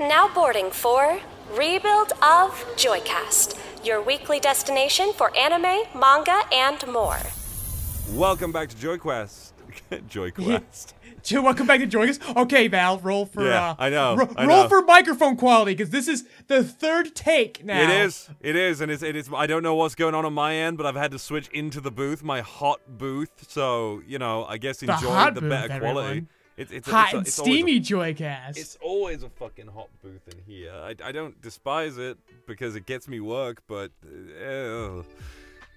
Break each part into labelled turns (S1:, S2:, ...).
S1: Now boarding for Rebuild of Joycast, your weekly destination for anime, manga, and more.
S2: Welcome back to Joy Quest. Joy Quest.
S3: Joe, welcome back to join us. Okay, Val, roll for
S2: Yeah,
S3: uh,
S2: I know,
S3: ro-
S2: I
S3: roll
S2: know.
S3: for microphone quality because this is the third take now.
S2: It is. It is, and it's. It is. I don't know what's going on on my end, but I've had to switch into the booth, my hot booth. So you know, I guess enjoy
S3: hot
S2: the
S3: booth,
S2: better quality.
S3: everyone.
S2: It's it's a-
S3: hot
S2: it's a- it's always a-
S3: steamy Joycast.
S2: It's always a fucking hot booth in here. I, I don't despise it because it gets me work, but uh,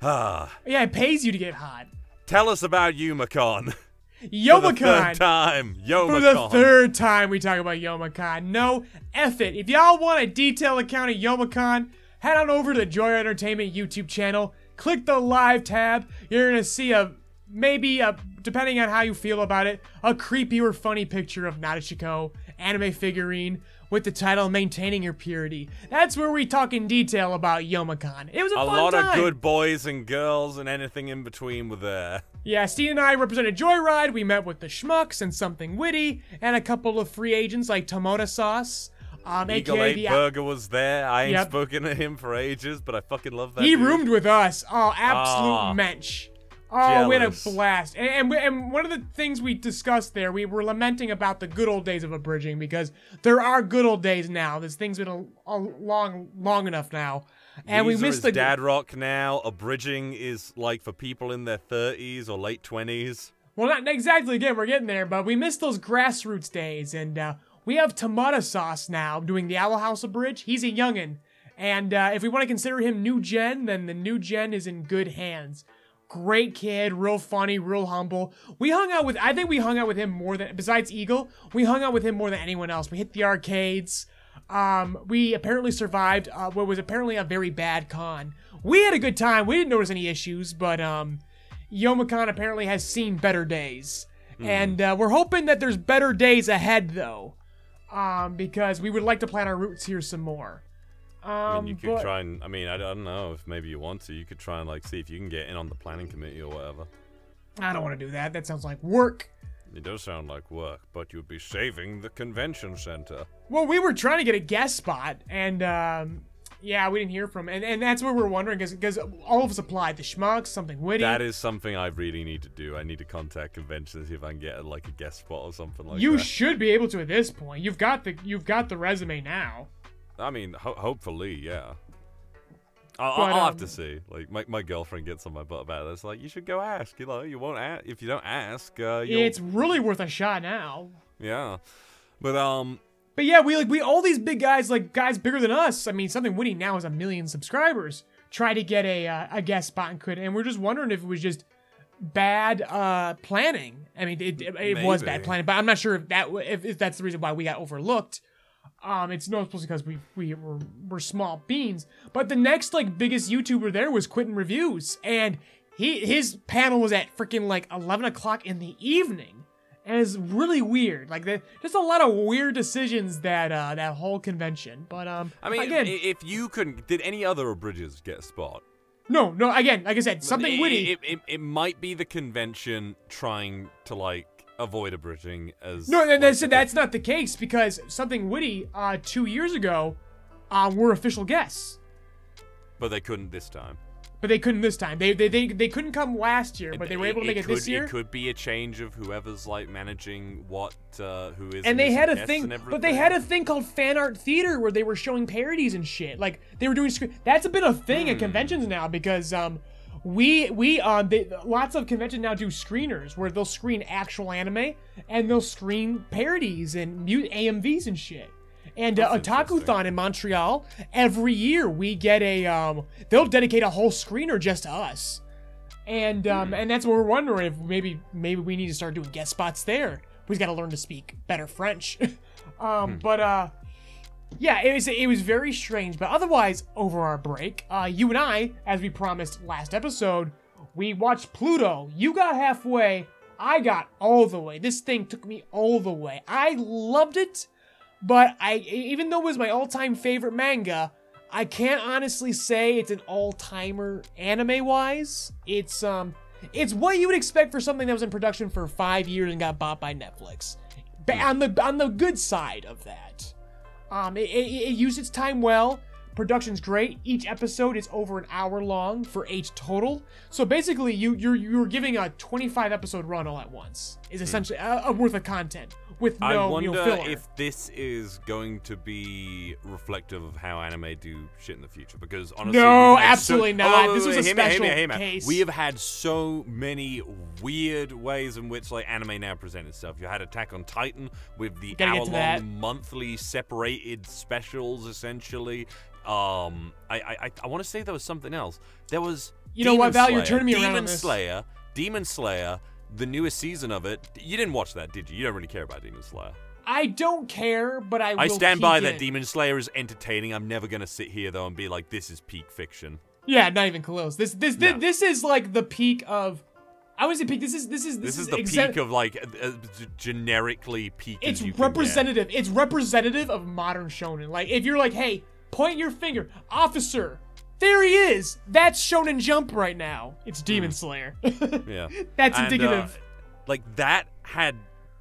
S2: ah.
S3: yeah, it pays you to get hot.
S2: Tell us about Youmacon. For the
S3: Youmacon.
S2: third time.
S3: For the third time we talk about Youmacon. No, F it. If y'all want a detailed account of Youmacon, head on over to the Joy Entertainment YouTube channel. Click the live tab. You're gonna see a maybe a depending on how you feel about it, a creepy or funny picture of Nadeshiko anime figurine with the title "Maintaining Your Purity." That's where we talk in detail about Youmacon. It was a,
S2: A lot
S3: time.
S2: of good boys and girls and anything in between were there.
S3: Yeah, Steve and I represented Joyride. We met with the Schmucks and Something Witty, and a couple of free agents like Tomato Sauce, um,
S2: Eagle
S3: aka
S2: Eight. Burger was there. I ain't
S3: Yep.
S2: spoken to him for ages, but I fucking love that.
S3: he
S2: dude.
S3: roomed with us. Oh, absolute
S2: Ah.
S3: mensch. Oh, we had a blast. And, and, we- and one of the things we discussed there, we were lamenting about the good old days of abridging because there are good old days now. This thing's been a, a long, long enough now. And we missed
S2: is
S3: the.
S2: dad rock now. Abridging is like for people in their 30s or late 20s.
S3: Well, not exactly. Again, we're getting there, but we missed those grassroots days, and uh, we have Tomato Sauce now doing the Owl House Abridge. He's a youngin', and uh, if we want to consider him new gen, then the new gen is in good hands. Great kid, real funny, real humble. We hung out with, I think we hung out with him more than, besides Eagle, we hung out with him more than anyone else. We hit the arcades. Um, we apparently survived uh, what was apparently a very bad con. We had a good time. We didn't notice any issues, but um, Youmacon apparently has seen better days.
S2: Hmm.
S3: And uh, we're hoping that there's better days ahead, though. Um, because we would like to plan our routes here some more. Um,
S2: I mean, you could
S3: but-
S2: try and, I mean, I don't know if maybe you want to. You could try and, like, see if you can get in on the planning committee or whatever.
S3: I don't want to do that. That sounds like work.
S2: It does sound like work, but you'd be saving the convention center.
S3: Well, we were trying to get a guest spot, and um, yeah, we didn't hear from. And, and that's what we're wondering because all of us applied. The schmucks, something witty.
S2: That is something I really need to do. I need to contact conventions see if I can get like a guest spot or something like
S3: you
S2: that.
S3: You should be able to at this point. You've got the you've got the resume now.
S2: I mean, ho- hopefully, yeah. I'll, I'll have
S3: um,
S2: to see. Like, my, my girlfriend gets on my butt about it. It's like, you should go ask. You know, you won't ask. If you don't ask, uh.
S3: It's really worth a shot now.
S2: Yeah. But, um,
S3: But yeah, we like we all these big guys, like guys bigger than us. I mean, something witty now has a million subscribers. Try to get a uh, a guest spot and could, and we're just wondering if it was just bad uh planning. I mean, it, it, it was bad planning, but I'm not sure if that if, if that's the reason why we got overlooked. Um, it's no supposed because we we were, were small beans. But the next like biggest YouTuber there was Quinton Reviews, and he his panel was at freaking like 11 o'clock in the evening, and it's really weird. Like the, just a lot of weird decisions that uh that whole convention. But um,
S2: I mean,
S3: again,
S2: if you couldn't... Did any other bridges get a spot?
S3: no, no, again, like I said, something
S2: it,
S3: witty.
S2: It, it, it might be the convention trying to, like, avoid abridging as...
S3: No,
S2: like,
S3: that's that's not the case because something witty uh two years ago, uh, were official guests.
S2: But they couldn't this time.
S3: But they couldn't this time. They they they, they couldn't come last year, but they were able to make it,
S2: could,
S3: this year.
S2: It could be a change of whoever's like managing what, uh, who is.
S3: and they had a thing, but they had a thing called fan art theater where they were showing parodies and shit. Like they were doing. That's a bit of a thing
S2: Hmm.
S3: at conventions now because um, we we um, they, lots of conventions now do screeners where they'll screen actual anime and they'll screen parodies and mute AMVs and shit. And uh, Otaku-thon in Montreal, every year we get a um, they'll dedicate a whole screener just to us. And um,
S2: Hmm.
S3: and that's what we're wondering if maybe maybe we need to start doing guest spots there. We just got to learn to speak better French. Um, but uh, yeah, it was it was very strange. But otherwise, over our break, uh, you and I, as we promised last episode, we watched Pluto. You got halfway. I got all the way. This thing took me all the way. I loved it, but I even though it was my all-time favorite manga, I can't honestly say it's an all-timer anime-wise. It's um it's what you would expect for something that was in production for 5 years and got bought by Netflix. Ba- on the on the good side of that. Um, it, it, it used its time well. Production's great. Each episode is over an hour long for eight total. So basically, you you're you're giving a 25 episode run all at once. Is hmm. essentially a, a worth of content with no
S2: I wonder
S3: filler.
S2: if this is going to be reflective of how anime do shit in the future. Because honestly,
S3: No, absolutely
S2: so-
S3: not.
S2: Oh,
S3: This was a
S2: hear me, hear me,
S3: special case.
S2: We have had so many weird ways in which like anime now present itself. You had Attack on Titan with the
S3: Gotta get to that.
S2: hour-long monthly separated specials, essentially. Um, I I I, want to say there was something else. There was
S3: You know what,
S2: Demon
S3: Val, you're turning me around
S2: Demon. Slayer, Demon Slayer. The newest season of it. You didn't watch that, did you? You don't really care about Demon Slayer.
S3: I don't care, but I will
S2: I stand by that. Demon Slayer is entertaining. I'm never gonna sit here though and be like, this is peak fiction.
S3: Yeah, not even close. This this
S2: No.
S3: this, this is like the peak of. I would say peak. This is this is
S2: This,
S3: this,
S2: is the
S3: exa-
S2: peak of like uh, uh, generically peak.
S3: It's
S2: as you can get.
S3: representative. It's representative of modern shonen. Like if you're like, hey, point your finger, officer. There he is. That's Shonen Jump right now. It's Demon Slayer.
S2: Yeah,
S3: That's
S2: And, uh,
S3: indicative.
S2: like that had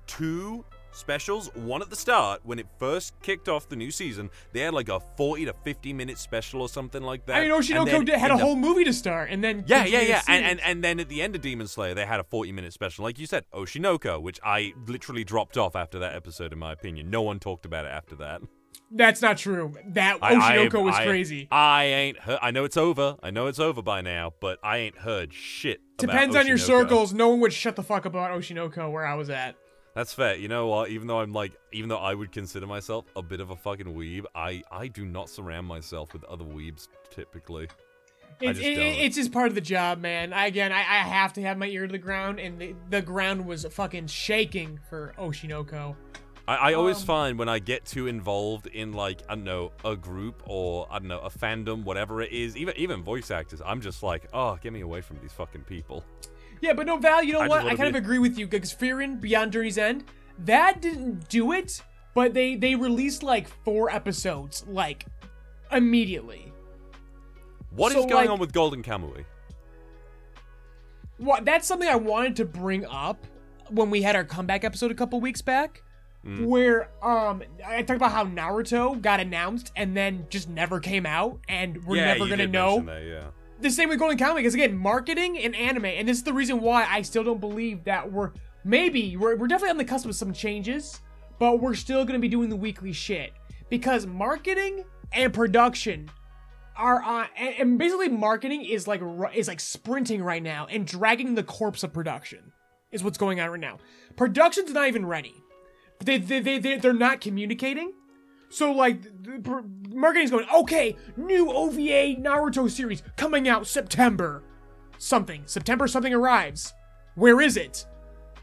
S2: two specials. One at the start when it first kicked off the new season. They had like a 40 to 50 minute special or something like that.
S3: I mean,
S2: And
S3: Oshinoko
S2: then
S3: had
S2: in
S3: a
S2: the
S3: whole movie to start, and then
S2: Yeah, yeah, yeah. And, and and then at the end of Demon Slayer, they had a 40 minute special. Like you said, Oshinoko, which I literally dropped off after that episode, in my opinion. No one talked about it after that.
S3: That's not true. That
S2: I- I-
S3: Oshinoko was
S2: I-
S3: crazy.
S2: I ain't heard. I know it's over. I know it's over by now, but I ain't heard shit. about
S3: Depends on your circles. No one would shut the fuck up about Oshinoko where I was at.
S2: That's fair. You know what? Even though I'm like, even though I would consider myself a bit of a fucking weeb, I I do not surround myself with other weebs typically.
S3: It's,
S2: just
S3: it, it's just part of the job, man. I, again, I, I have to have my ear to the ground, and the, the ground was fucking shaking for Oshinoko.
S2: I, I always
S3: Um,
S2: find when I get too involved in like I don't know a group or I don't know a fandom, whatever it is, even even voice actors, I'm just like, oh, get me away from these fucking people.
S3: Yeah, but no, Val, you know
S2: I
S3: what? I kind
S2: be-
S3: of agree with you because Frieren Beyond Journey's End, that didn't do it, but they they released like four episodes like immediately.
S2: What is
S3: So,
S2: going
S3: like-
S2: on with Golden Kamuy?
S3: What that's something I wanted to bring up when we had our comeback episode a couple weeks back.
S2: Mm.
S3: Where um I talked about how Naruto got announced and then just never came out and we're
S2: yeah,
S3: never gonna know.
S2: that, yeah.
S3: the same with Golden Kamuy because again, marketing and anime, and this is the reason why I still don't believe that we're maybe we're, we're definitely on the cusp of some changes, but we're still gonna be doing the weekly shit because marketing and production are on, and, and basically marketing is like is like sprinting right now and dragging the corpse of production is what's going on right now. Production's not even ready. They they they they they're not communicating. So like, the pr- marketing's going, okay, new OVA Naruto series coming out September, something. September something arrives. Where is it?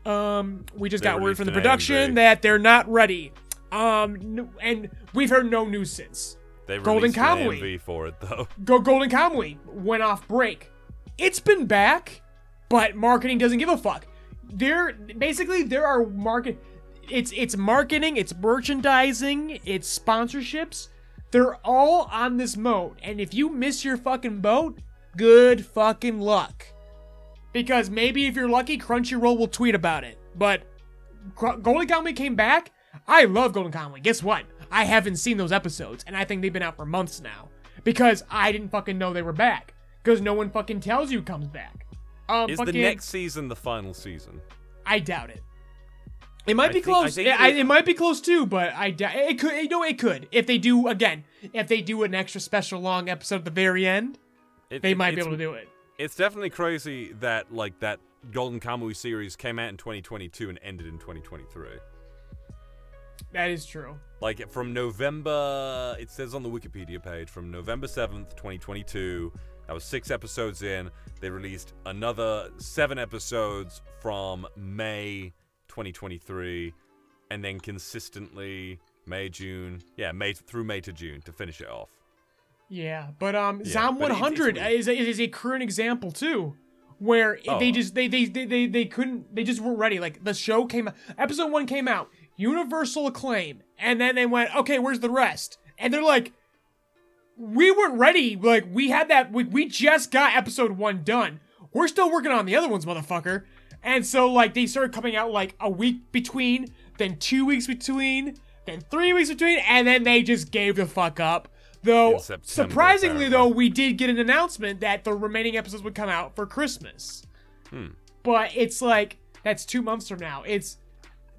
S3: Um, we just
S2: They
S3: got word from the production
S2: AMV.
S3: that they're not ready. Um, and we've heard no news since.
S2: They
S3: Golden Kamuy.
S2: For it though.
S3: Go Golden Kamuy went off break. It's been back, but marketing doesn't give a fuck. There basically there are market it's it's marketing, it's merchandising, it's sponsorships. They're all on this mode. And if you miss your fucking boat, good fucking luck. Because maybe if you're lucky, Crunchyroll will tweet about it. But Golden Kamuy came back. I love Golden Kamuy. Guess what? I haven't seen those episodes, and I think they've been out for months now because I didn't fucking know they were back. Because no one fucking tells you comes back. Um,
S2: Is
S3: fucking,
S2: the next season the final season?
S3: I doubt it. It might
S2: I
S3: be
S2: think-
S3: close. it, I-
S2: it-
S3: it might be close too, but I it could. You know, it could if they do again. If they do an extra special long episode at the very end,
S2: It-
S3: they might be able to do it.
S2: It's definitely crazy that like that Golden Kamuy series came out in 2022 and ended in 2023.
S3: That is true.
S2: Like from November, it says on the Wikipedia page, from November 7th, 2022. That was six episodes in. They released another seven episodes from May 2023, and then consistently May, June, yeah, May through May to June to finish it off.
S3: Yeah, but um,
S2: Yeah,
S3: Zom
S2: but it's-
S3: 100
S2: it's weird.
S3: is, a, is a current example too, where they
S2: Oh.
S3: just they, they they they they couldn't they just weren't ready. Like the show came, episode one came out, universal acclaim, and then they went, okay, where's the rest? And they're like, we weren't ready. Like we had that, we, we just got episode one done. We're still working on the other ones, motherfucker. And so like they started coming out like a week between, then two weeks between, then three weeks between, and then they just gave the fuck up. Though surprisingly,
S2: apparently.
S3: though, we did get an announcement that the remaining episodes would come out for Christmas. Hmm. But it's like that's two months from now. It's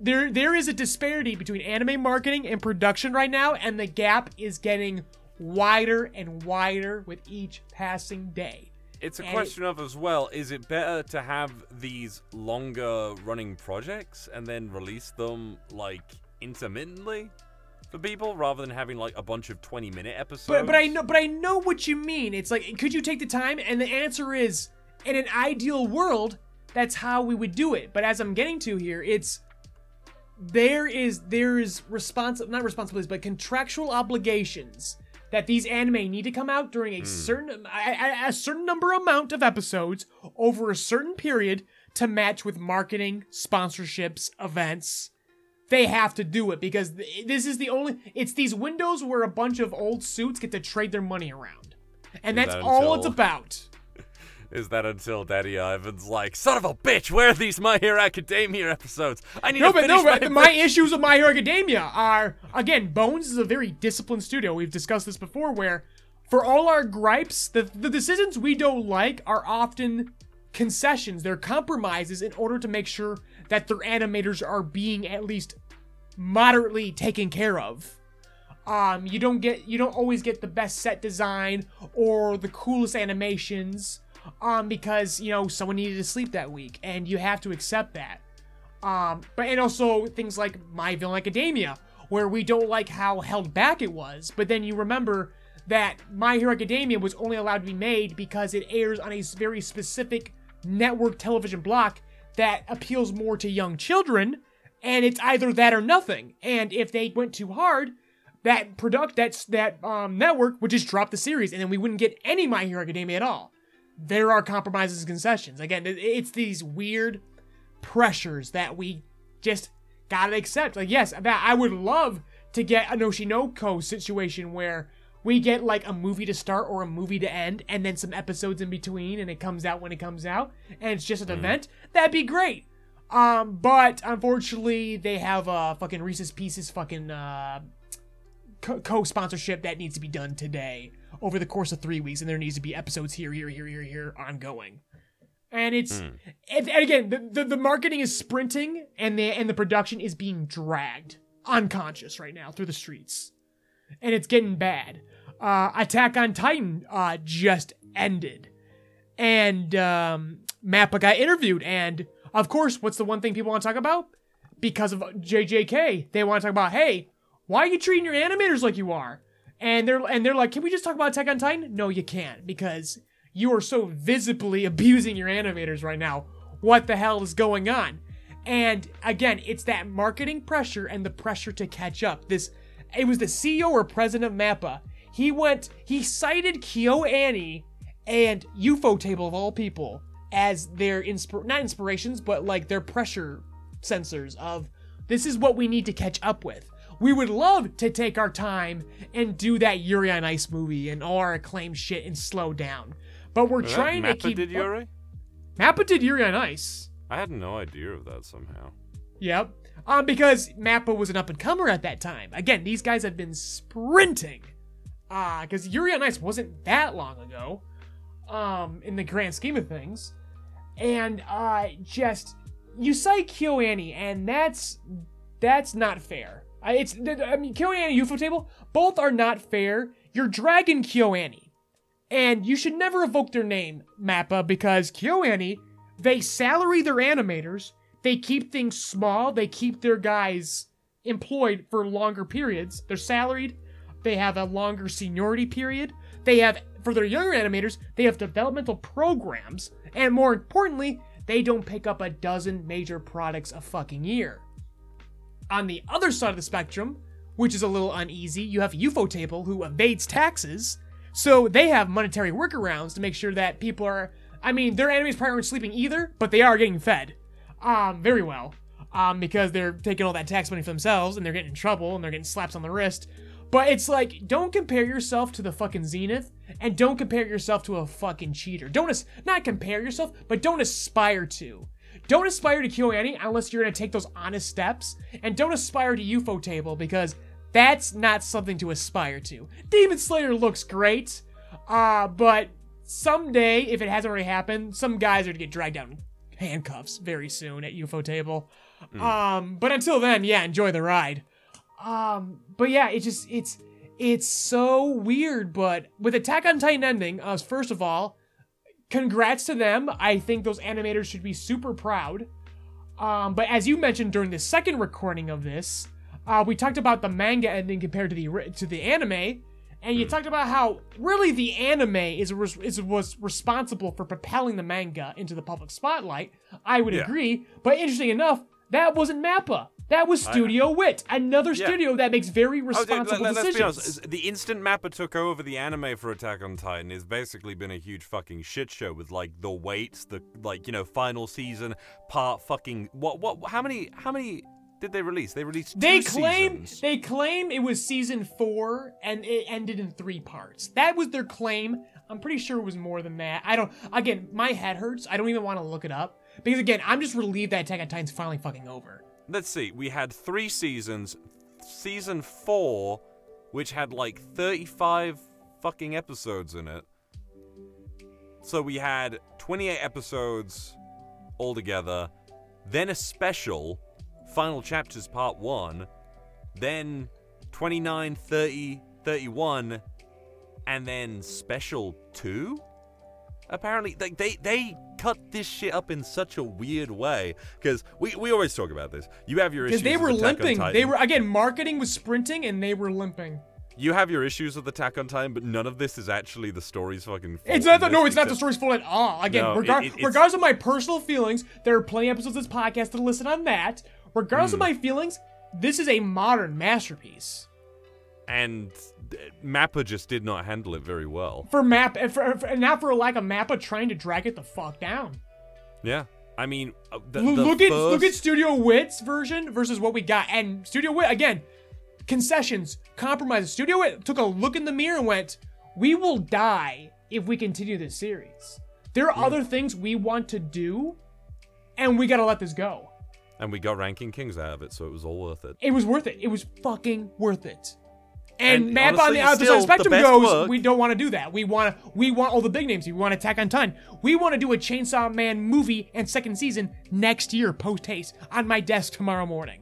S3: there. There is a disparity between anime marketing and production right now, and the gap is getting wider and wider with each passing day.
S2: It's a
S3: And
S2: question of as well, is it better to have these longer running projects and then release them like intermittently for people rather than having like a bunch of 20 minute episodes?
S3: But but I know but I know what you mean. It's like could you take the time? And the answer is in an ideal world, that's how we would do it. But as I'm getting to here, it's there is there is respons not responsibilities but contractual obligations that these anime need to come out during a hmm. certain a, a- a certain number amount of episodes over a certain period to match with marketing, sponsorships, events. They have to do it because this is the only it's these windows where a bunch of old suits get to trade their money around. And
S2: Is
S3: that's
S2: that
S3: all it's about
S2: Is that until Daddy Ivan's like, son of a bitch, where are these My Hero Academia episodes? I need
S3: no
S2: to
S3: but
S2: finish
S3: no but
S2: my,
S3: my issues with my hero academia are again bones is a very disciplined studio. We've discussed this before where for all our gripes the, the decisions we don't like are often concessions. They're compromises in order to make sure that their animators are being at least moderately taken care of. Um you don't get you don't always get the best set design or the coolest animations um because you know someone needed to sleep that week and you have to accept that. Um but and also things like my villain academia where we don't like how held back it was but then you remember that my hero academia was only allowed to be made because it airs on a very specific network television block that appeals more to young children and it's either that or nothing. And if they went too hard that product that's that um, network would just drop the series and then we wouldn't get any my hero academia at all there are compromises and concessions. Again it's these weird pressures that we just gotta accept. Like yes that i would love to get a noshinoko situation where we get like a movie to start or a movie to end and then some episodes in between and it comes out when it comes out and it's just an event that'd be great. Um but unfortunately they have uh fucking reese's pieces fucking uh co- co-sponsorship that needs to be done today over the course of three weeks, and there needs to be episodes here, here, here, here, here, ongoing. And it's and, and again, the, the the marketing is sprinting, and the and the production is being dragged unconscious right now through the streets, and it's getting bad. Uh, Attack on Titan uh, just ended, and um, Mappa got interviewed, and of course, what's the one thing people want to talk about? Because of JJK, they want to talk about, hey, why are you treating your animators like you are? And they're and they're like, can we just talk about Attack on Titan? No, you can't because you are so visibly abusing your animators right now. What the hell is going on? And again, it's that marketing pressure and the pressure to catch up. This, it was the CEO or president of Mappa. He went, he cited KyoAni and Ufotable of all people as their inspir not inspirations, but like their pressure sensors of this is what we need to catch up with. We would love to take our time and do that Yuri on Ice movie and all our acclaimed shit and slow down. But we're
S2: that
S3: trying to
S2: Mappa
S3: keep.
S2: did Yuri?
S3: Mappa did Yuri on Ice.
S2: I had no idea of that somehow.
S3: Yep. Um, because Mappa was an up and comer at that time. Again, these guys have been sprinting. Ah, because Yuri on Ice wasn't that long ago. Um, in the grand scheme of things. And uh just you cite KyoAni, and that's that's not fair. I, it's I mean KyoAni Ufotable, both are not fair. You're dragging KyoAni. And you should never evoke their name, Mappa, because KyoAni, they salary their animators, they keep things small, they keep their guys employed for longer periods. They're salaried, they have a longer seniority period, they have, for their younger animators, they have developmental programs, and more importantly, they don't pick up a dozen major products a fucking year. On the other side of the spectrum, which is a little uneasy, you have Ufotable who evades taxes, so they have monetary workarounds to make sure that people are. I mean, their enemies probably aren't sleeping either, but they are getting fed, um, very well, um, because they're taking all that tax money for themselves and they're getting in trouble and they're getting slaps on the wrist. But it's like, don't compare yourself to the fucking Zenith, and don't compare yourself to a fucking cheater. Don't as- not compare yourself, but don't aspire to. Don't aspire to KyoAni unless you're gonna take those honest steps, and don't aspire to Ufotable because that's not something to aspire to. Demon Slayer looks great, uh, but someday, if it hasn't already happened, some guys are gonna get dragged down in handcuffs very soon at Ufotable. Um, but until then, yeah, enjoy the ride. Um, but yeah, it just it's it's so weird. But with Attack on Titan ending, uh, first of all, congrats to them. I think those animators should be super proud. Um, but as you mentioned during the second recording of this, uh, we talked about the manga ending compared to the to the anime, and you talked about how really the anime is, is was responsible for propelling the manga into the public spotlight. I would
S2: Yeah.
S3: agree, but interesting enough, that wasn't Mappa. That was Studio Wit, another
S2: Yeah.
S3: studio that makes very
S2: Oh, dude,
S3: responsible
S2: let, us
S3: decisions.
S2: be honest. The instant Mappa took over the anime for Attack on Titan has basically been a huge fucking shit show with like the weights, the like you know final season part fucking what what how many how many did they release? They released
S3: They claim
S2: seasons.
S3: they claim it was season four and it ended in three parts. That was their claim. I'm pretty sure it was more than that. I don't. Again, my head hurts. I don't even want to look it up because again, I'm just relieved that Attack on Titan's finally fucking over.
S2: Let's see. We had three seasons. Season four, which had like 35 fucking episodes in it. So we had 28 episodes altogether. Then a special, Final Chapters Part 1. Then 29, 30, 31. And then Special 2? apparently they they cut this shit up in such a weird way because we, we always talk about this you have your issues
S3: they were
S2: with Attack on
S3: limping. They were again marketing was sprinting and they were limping.
S2: you have your issues with Attack on Titan but none of this is actually the story's fucking fault
S3: It's not the, no, it's not the story's fault at all. Again,
S2: No,
S3: regar-
S2: it- it-
S3: regardless of my personal feelings, there are plenty of episodes of this podcast to listen on that. Regardless of
S2: Hmm.
S3: my feelings, this is a modern masterpiece.
S2: and Mappa just did not handle it very well
S3: For map, and for, for, and not for a lack of Mappa trying to drag it the fuck down.
S2: yeah I mean uh, the, the
S3: look at look at Studio Wit's version versus what we got, and Studio Wit again, concessions, compromises. Studio Wit took a look in the mirror and went, "We will die if we continue this series. There are other things we want to do, and we gotta let this go."
S2: and we got Ranking Kings out of it so it was all worth it
S3: It was worth it. It was fucking worth it. And,
S2: And
S3: Map on the other side of the
S2: the
S3: spectrum
S2: best
S3: goes,
S2: work-
S3: we don't want to do that. We want we want all the big names. We want Attack on Titan. We want to do a Chainsaw Man movie and second season next year, post haste, on my desk tomorrow morning.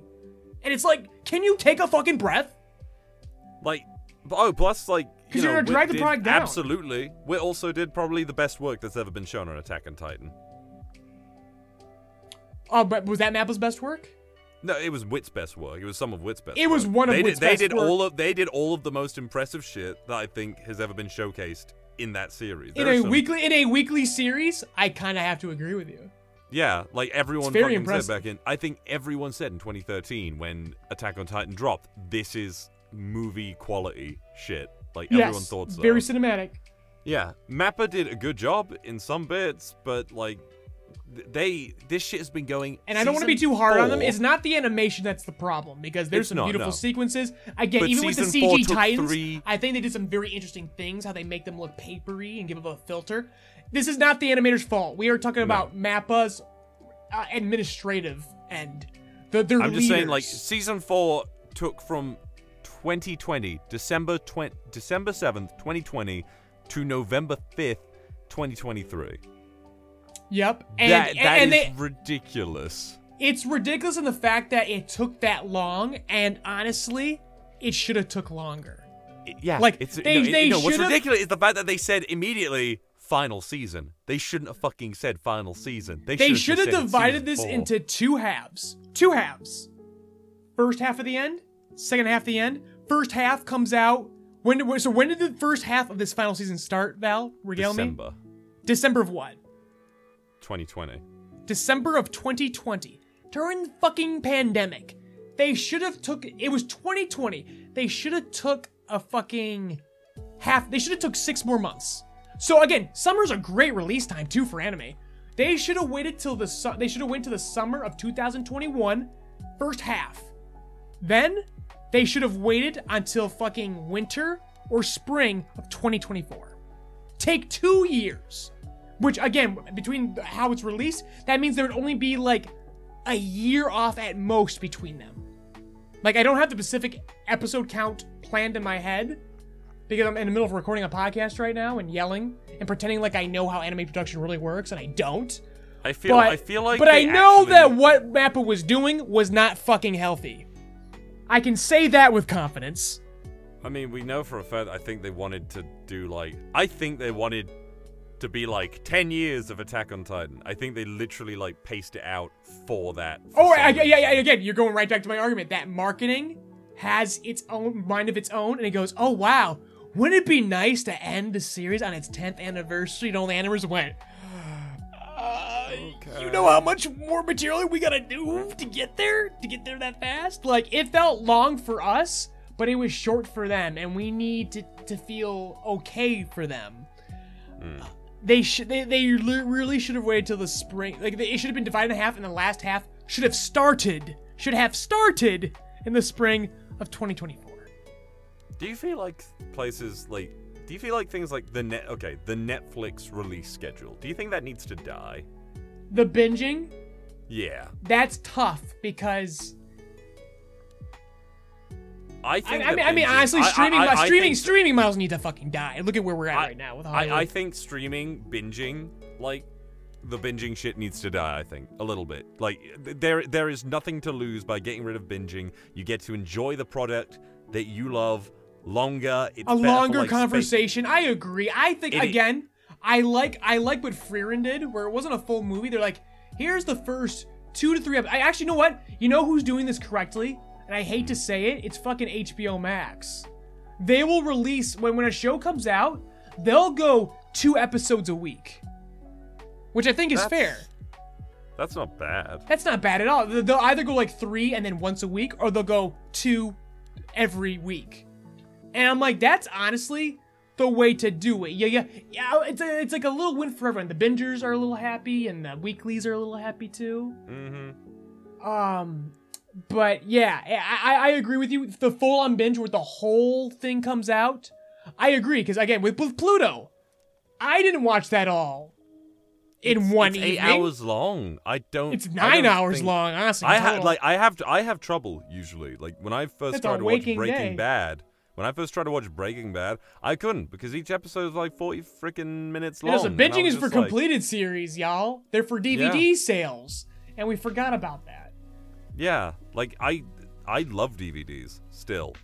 S3: And it's like, can you take a fucking breath?
S2: Like, oh, plus like.
S3: 'Cause
S2: you
S3: you're
S2: know,
S3: gonna drag the product down.
S2: Absolutely. We also did probably the best work that's ever been shown on Attack on Titan.
S3: Oh, but was that Mappa's best work?
S2: No, it was Wit's best work. It was some of Wit's best.
S3: It was
S2: work.
S3: one of
S2: they
S3: Wit's
S2: did, They
S3: best
S2: did
S3: work.
S2: all of they did all of the most impressive shit that I think has ever been showcased in that series.
S3: In
S2: There are
S3: a
S2: some-
S3: weekly, in a weekly series, I kind of have to agree with you.
S2: yeah, like everyone
S3: very
S2: fucking
S3: impressive.
S2: said back in. I think everyone said in 2013 when Attack on Titan dropped, this is movie quality shit. Like everyone
S3: yes,
S2: thought so.
S3: very cinematic.
S2: Yeah, Mappa did a good job in some bits, but like they this shit has been going.
S3: And I don't want to be too hard on them.
S2: four-
S3: It's not the animation that's the problem because there's
S2: It's
S3: some
S2: not,
S3: beautiful
S2: no.
S3: sequences. Again,
S2: But
S3: even with the CG Titans,
S2: three-
S3: I think they did some very interesting things. How they make them look papery and give them a filter. This is not the animator's fault. We are talking about Mappa's uh, administrative end. The, their
S2: I'm just saying, like season four took from 2020 December 20, December 7th, 2020, to November 5th, 2023.
S3: Yep, and
S2: that that
S3: and
S2: is
S3: they,
S2: ridiculous.
S3: it's ridiculous in the fact that it took that long. And honestly, it should have took longer.
S2: It- yeah,
S3: Like,
S2: it's
S3: they-
S2: no,
S3: they
S2: no, what's ridiculous is the fact that they said immediately final season. They shouldn't have fucking said final season. They,
S3: They should have divided this
S2: four.
S3: into two halves. Two halves. First half of the end, second half of the end. First half comes out when did, so when did the first half of this final season start, Val? Regale me.
S2: December
S3: December of what?
S2: 2020.
S3: December of 2020. During the fucking pandemic. They should have took it was 2020. They should have took a fucking half they should have took 6 more months. So again, summer's a great release time too for anime. They should have waited till the su- they should have went to the summer of 2021 first half. Then they should have waited until fucking winter or spring of 2024. Take 2 years. Which again, between how it's released, that means there would only be like a year off at most between them. Like I don't have the specific episode count planned in my head because I'm in the middle of recording a podcast right now and yelling and pretending like I know how anime production really works and I don't.
S2: I feel
S3: But
S2: I feel like
S3: But I know
S2: actually-
S3: that what Mappa was doing was not fucking healthy. I can say that with confidence.
S2: I mean, we know for a fact. I think they wanted to do like. I think they wanted to be like ten years of Attack on Titan. I think they literally like paced it out for that. for
S3: Oh,
S2: some
S3: I, yeah, yeah, again, you're going right back to my argument that marketing has its own mind of its own, and it goes, oh wow, wouldn't it be nice to end the series on its 10th anniversary? And all the animators went, uh, you know how much more material we gotta do to get there? To get there that fast? Like, it felt long for us, but it was short for them, and we need to, to feel okay for them. They should. They, they really should have waited till the spring. Like they, it should have been divided in half, and the last half should have started. Should have started in the spring of 2024.
S2: Do you feel like places like? Do you feel like things like the net? Okay, the Netflix release schedule. Do you think that needs to die?
S3: The binging,
S2: Yeah,
S3: that's tough because
S2: I
S3: I,
S2: think.
S3: I mean,
S2: that
S3: I mean, honestly,
S2: I- I-
S3: streaming,
S2: I- I
S3: streaming, streaming models need to fucking die. Look at where we're at
S2: I-
S3: right now with
S2: I,
S3: Hollywood.
S2: I think streaming binging like the binging shit needs to die. I think a little bit. Like there there is nothing to lose by getting rid of binging. You get to enjoy the product that you love longer. It's
S3: a
S2: better for,
S3: longer
S2: like, space-
S3: conversation. I agree. I think
S2: It-
S3: again, I like I like what Frieren did, where it wasn't a full movie. They're like, here's the first two to three. Ep- I actually know what you know who's doing this correctly, and I hate to say it, it's fucking HBO Max. They will release when when a show comes out, they'll go two episodes a week, which I think is
S2: That's-
S3: fair.
S2: That's not bad.
S3: That's not bad at all. They'll either go like three and then once a week, or they'll go two every week. And I'm like, that's honestly the way to do it. Yeah, yeah, yeah. It's a, it's like a little win for everyone. The bingers are a little happy, and the weeklies are a little happy too.
S2: Mm-hmm.
S3: Um, but yeah, I, I agree with you. The full on binge where the whole thing comes out, I agree. Because again, with with Pluto, I didn't watch that all in one evening.
S2: it's
S3: evening.
S2: eight hours long. I don't.
S3: It's nine
S2: don't
S3: hours
S2: think-
S3: long. Honestly,
S2: I had like I have I have trouble usually. Like when I first
S3: That's
S2: tried to watch Breaking
S3: day.
S2: Bad. When I first tried to watch Breaking Bad, I couldn't because each episode was like forty freaking minutes
S3: You
S2: long.
S3: know, so binging is for
S2: like,
S3: completed series, y'all. They're for DVD sales, and we forgot about that.
S2: Yeah, like I I love DVDs still.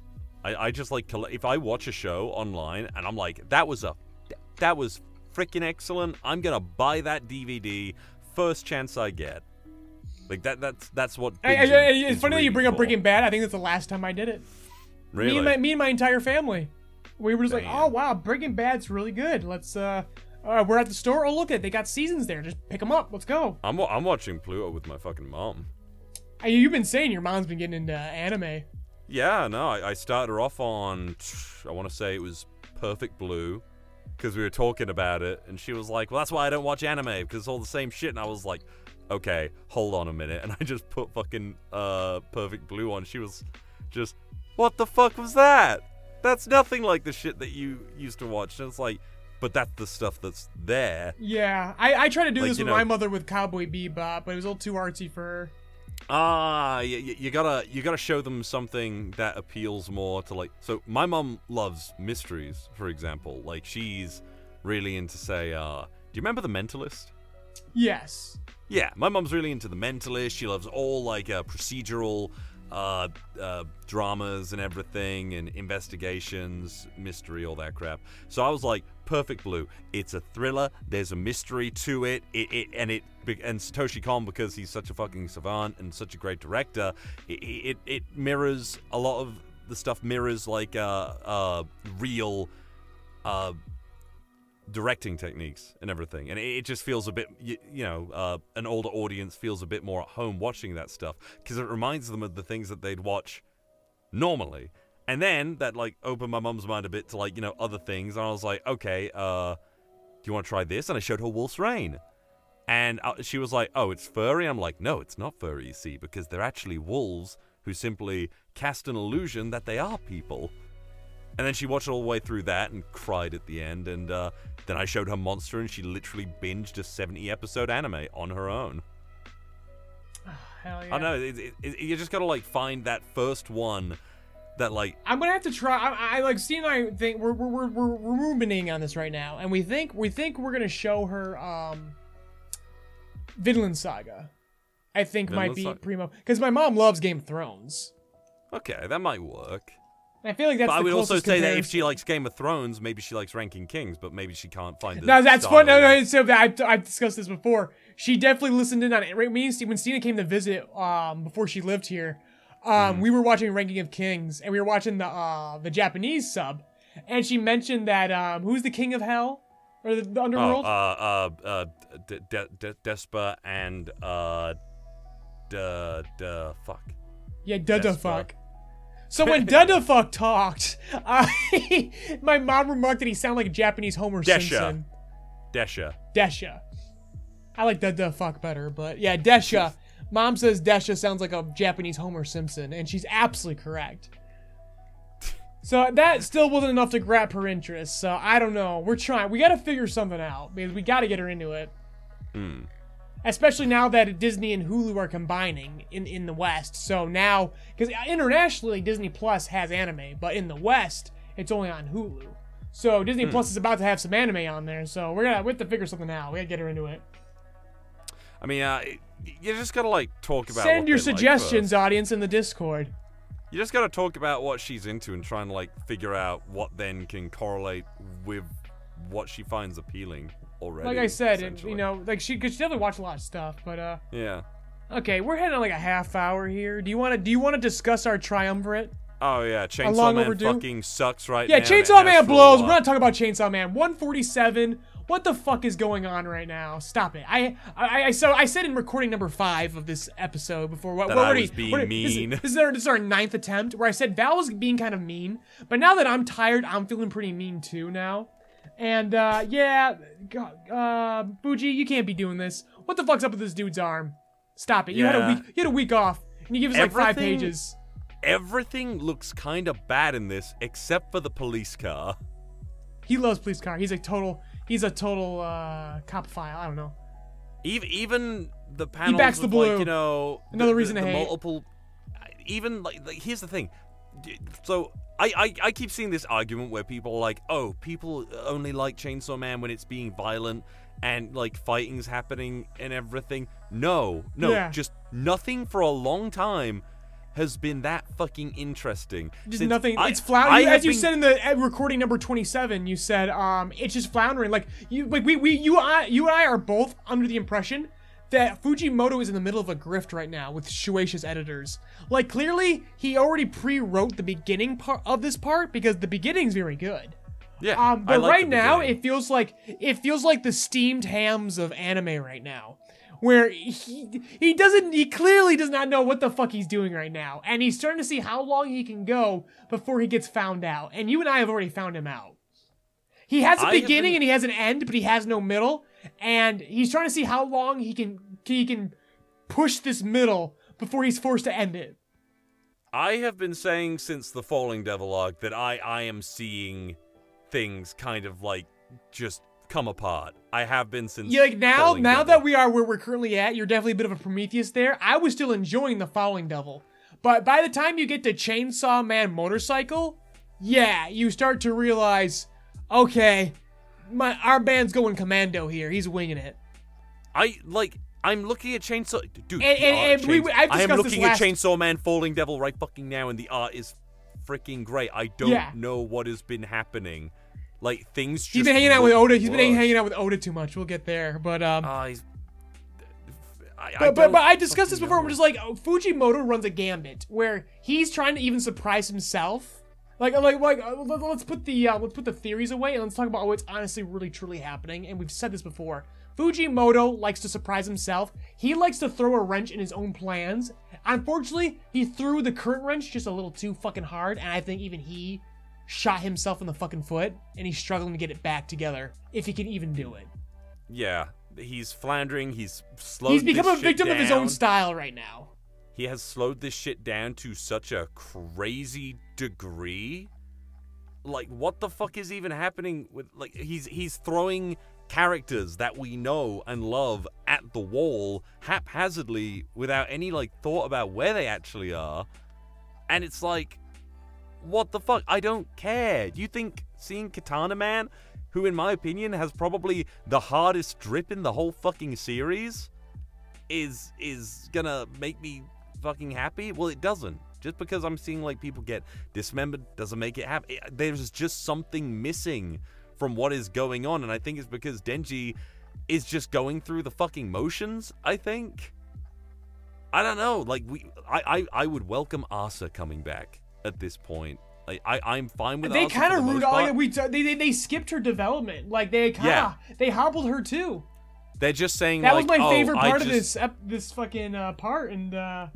S2: I, I just like if I watch a show online and I'm like that was a that was freaking excellent. I'm gonna buy that DVD first chance I get. Like that that's that's what.
S3: I- I- I- it's funny that you bring up
S2: for.
S3: Breaking Bad. I think that's the last time I did it.
S2: Really?
S3: Me and my me and my entire family. We were just like, oh wow, Breaking Bad's really good. Let's uh, uh we're at the store. Oh look at it, they got seasons there. Just pick them up. Let's go.
S2: I'm I'm watching Pluto with my fucking mom.
S3: You've been saying your mom's been getting into anime.
S2: Yeah, no, I, I started her off on, I want to say it was Perfect Blue, because we were talking about it, and she was like, well, that's why I don't watch anime, because it's all the same shit, and I was like, okay, hold on a minute, and I just put fucking uh, Perfect Blue on, she was just, what the fuck was that? That's nothing like the shit that you used to watch, and it's like, but that's the stuff that's there.
S3: Yeah, I I tried to do
S2: Like,
S3: this with
S2: know-
S3: my mother with Cowboy Bebop, but it was a little too artsy for her.
S2: Ah, you, you gotta you gotta show them something that appeals more to like. So my mom loves mysteries, for example. Like she's really into say, uh, do you remember The Mentalist?
S3: Yes.
S2: Yeah, my mom's really into The Mentalist. She loves all like uh, procedural uh, uh, dramas and everything, and investigations, mystery, all that crap. So I was like, Perfect Blue. It's a thriller. There's a mystery to it. It, it and it and Satoshi Kon because he's such a fucking savant and such a great director. It it, it mirrors a lot of the stuff mirrors like uh uh real uh directing techniques and everything. And it, just feels a bit you, you know uh, an older audience feels a bit more at home watching that stuff because it reminds them of the things that they'd watch normally. And then that like opened my mum's mind a bit to like you know other things. And i was like okay uh do you want to try this? And i showed her wolf's rain. And uh, she was like oh it's furry? I'm like no it's not furry you see because they're actually wolves who simply cast an illusion that they are people And then she watched it all the way through that and cried at the end. And uh, then I showed her Monster, and she literally binged a 70 episode anime on her own.
S3: Hell yeah.
S2: I don't know. It, it, it, you just gotta like find that first one that like
S3: I'm gonna have to try. I, I like Steve and I think we're we're, we're we're we're ruminating on this right now, and we think we think we're gonna show her um, Vinland Saga. I think might be
S2: Saga.
S3: primo because my mom loves Game of Thrones.
S2: okay, that might work.
S3: I feel like that's.
S2: But I would also say that if she likes Game of Thrones, maybe she likes Ranking Kings, but maybe she can't find the
S3: No, that's fun. No, no. So I've, I've discussed this before. She definitely listened in on it. Me and Steve, when Steena came to visit um, before she lived here, um,
S2: Mm-hmm.
S3: we were watching Ranking of Kings, and we were watching the uh, the Japanese sub, and she mentioned that um, who's the king of hell or the, the
S2: Oh,
S3: underworld?
S2: uh, uh, uh, D- D- D- Despa and uh, duh, duh, fuck.
S3: yeah, Dada
S2: Despa.
S3: fuck. So when Dada fuck talked, uh, my mom remarked that he sounded like a Japanese Homer
S2: Desha.
S3: Simpson.
S2: Desha.
S3: Desha. I like Dada fuck better, but yeah, Desha. Mom says Desha sounds like a Japanese Homer Simpson, and she's absolutely correct. So that still wasn't enough to grab her interest. So I don't know. We're trying. We got to figure something out because we got to get her into it.
S2: Hmm.
S3: Especially now that Disney and Hulu are combining in in the West. So now, because internationally Disney Plus has anime, but in the West it's only on Hulu. So
S2: Hmm.
S3: Disney Plus is about to have some anime on there. So we're gonna we have to figure something out. We gotta get her into it.
S2: I mean, uh, you just gotta like talk about.
S3: Send your
S2: they like
S3: suggestions, audience, in the Discord.
S2: You just gotta talk about what she's into and try and like figure out what then can correlate with what she finds appealing already.
S3: Like I said, you know, like she, cause she definitely watched a lot of stuff. But uh,
S2: Yeah.
S3: okay, we're heading on like a half hour here. Do you want to? Do you want to discuss our triumvirate?
S2: Oh yeah, Chainsaw
S3: long
S2: Man
S3: overdue?
S2: fucking sucks right
S3: Yeah,
S2: now. it
S3: Chainsaw Man blows. We're not talking about Chainsaw Man. 147. What the fuck is going on right now? Stop it. I, I, I so I said in recording number five of this episode before. What
S2: That
S3: we're
S2: I
S3: already,
S2: was being
S3: we're- this is-
S2: mean.
S3: This is, our, this is our ninth attempt where I said Val was being kind of mean, but now that I'm tired, I'm feeling pretty mean too now. And uh, yeah, uh, Fuji, you can't be doing this. What the fuck's up with this dude's arm? Stop it. You had a week. You had a week off, and you give us like five pages.
S2: Everything looks kind of bad in this, except for the police car.
S3: He loves police car. He's a total. He's a total uh, cop file. I don't know.
S2: Even even the panels He
S3: backs the
S2: with, like
S3: blue.
S2: you know
S3: Another
S2: the,
S3: reason
S2: the,
S3: to
S2: the
S3: hate.
S2: multiple. Even like, like here's the thing. So I, I I keep seeing this argument where people are like, oh, people only like Chainsaw Man when it's being violent and like fighting's happening and everything. No, no,
S3: Yeah.
S2: just nothing for a long time has been that fucking interesting.
S3: Just
S2: Since
S3: nothing.
S2: I-
S3: it's floundering. As you
S2: been-
S3: said in the recording number twenty-seven, you said um, it's just floundering. Like you, like we, we, you, I, you and I are both under the impression that Fujimoto is in the middle of a grift right now with Shueisha's editors. Like clearly, he already pre-wrote the beginning part of this part because the beginning's very good.
S2: yeah,
S3: Um, but
S2: like
S3: right now, it feels like it feels like the steamed hams of anime right now, where he he doesn't he clearly does not know what the fuck he's doing right now, and he's starting to see how long he can go before he gets found out. And you and I have already found him out. He has a
S2: I
S3: beginning
S2: been-
S3: and he has an end, but he has no middle, and he's trying to see how long he can he can push this middle before he's forced to end it.
S2: I have been saying since the Falling Devil arc that I I am seeing things kind of like just come apart. I have been since
S3: Yeah, like now,
S2: Falling
S3: now
S2: Devil.
S3: that we are where we're currently at, you're definitely a bit of a Prometheus there. I was still enjoying the Falling Devil, but by the time you get to Chainsaw Man Motorcycle, yeah, you start to realize, okay, my our band's going commando here. He's winging it.
S2: I like I'm looking at Chainsaw dude.
S3: And- and- and we-
S2: I am looking at Chainsaw Man Falling Devil right fucking now and the art is freaking great. I don't
S3: Yeah.
S2: know what has been happening. Like things
S3: he's been hanging out with Oda. He's been hanging out with Oda too much. We'll get there, but um.
S2: Ah, he's- I, I
S3: But, but, but I discussed this before. I'm
S2: know.
S3: just like Fujimoto runs a gambit where he's trying to even surprise himself. Like like like uh, let- let's put the uh, let's put the theories away and let's talk about what's honestly really truly happening. And we've said this before. Fujimoto likes to surprise himself. He likes to throw a wrench in his own plans. Unfortunately, he threw the current wrench just a little too fucking hard, and I think even he shot himself in the fucking foot, and he's struggling to get it back together if he can even do it.
S2: Yeah, he's floundering. He's slowed.
S3: He's become a victim of his own style right now.
S2: He has slowed this shit down to such a crazy degree like what the fuck is even happening with like he's he's throwing characters that we know and love at the wall haphazardly without any like thought about where they actually are. And it's like what the fuck? I don't care. Do you think seeing Katana Man, who in my opinion has probably the hardest drip in the whole fucking series, is is gonna make me fucking happy? Well, it doesn't. Just because I'm seeing like people get dismembered doesn't make it happy. There's just something missing from what is going on, and I think it's because Denji is just going through the fucking motions. I think. I don't know. Like we, I, I, I would welcome Asa coming back at this point. Like I, I'm fine with.
S3: They
S2: kind of
S3: rude. Like, we they, they they skipped her development. Like they kind of yeah. they hobbled her too.
S2: They're just saying
S3: that
S2: like,
S3: was my
S2: oh,
S3: favorite part
S2: just,
S3: of this ep- this fucking uh, part, and uh,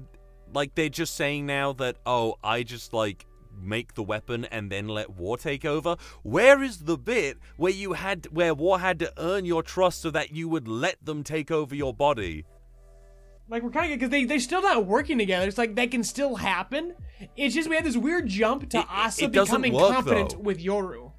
S2: like they're just saying now that oh, I just like make the weapon and then let war take over? Where is the bit where you had where war had to earn your trust so that you would let them take over your body?
S3: Like we're kind of because they they're still not working together. It's like that can still happen. It's just we had this weird jump to
S2: It-
S3: asa
S2: it
S3: becoming
S2: work,
S3: confident
S2: though.
S3: with yoru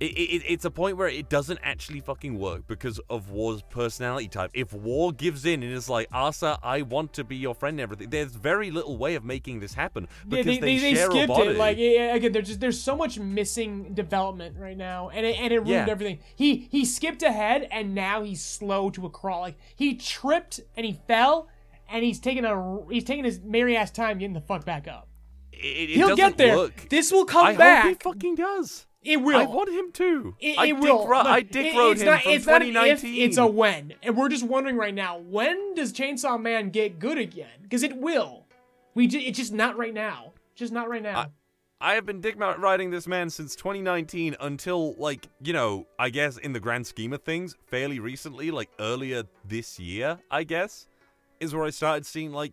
S2: it, it, it's a point where it doesn't actually fucking work because of War's personality type. If War gives in and is like, Asa, I want to be your friend and everything, there's very little way of making this happen because
S3: yeah, they,
S2: they,
S3: they,
S2: share
S3: skipped
S2: a body.
S3: it. Like yeah, again, there's just there's so much missing development right now, and it, and it ruined
S2: Yeah.
S3: everything. He he skipped ahead, and now he's slow to a crawl. Like he tripped and he fell, and he's taking a he's taking his merry ass time getting the fuck back up.
S2: it, it
S3: He'll get there.
S2: Work.
S3: This will come
S2: I
S3: back.
S2: hope he fucking does.
S3: It will.
S2: I want him to.
S3: It,
S2: I
S3: it will.
S2: ro- I dick rode
S3: it's
S2: him
S3: not,
S2: from
S3: it's not an if,
S2: 2019.
S3: it's a when. And we're just wondering right now, when does Chainsaw Man get good again? Because it will. We it's just not right now. Just not right now.
S2: I have been dick riding this man since 2019 until, like, you know, I guess in the grand scheme of things, fairly recently, like earlier this year, I guess, is where I started seeing, like,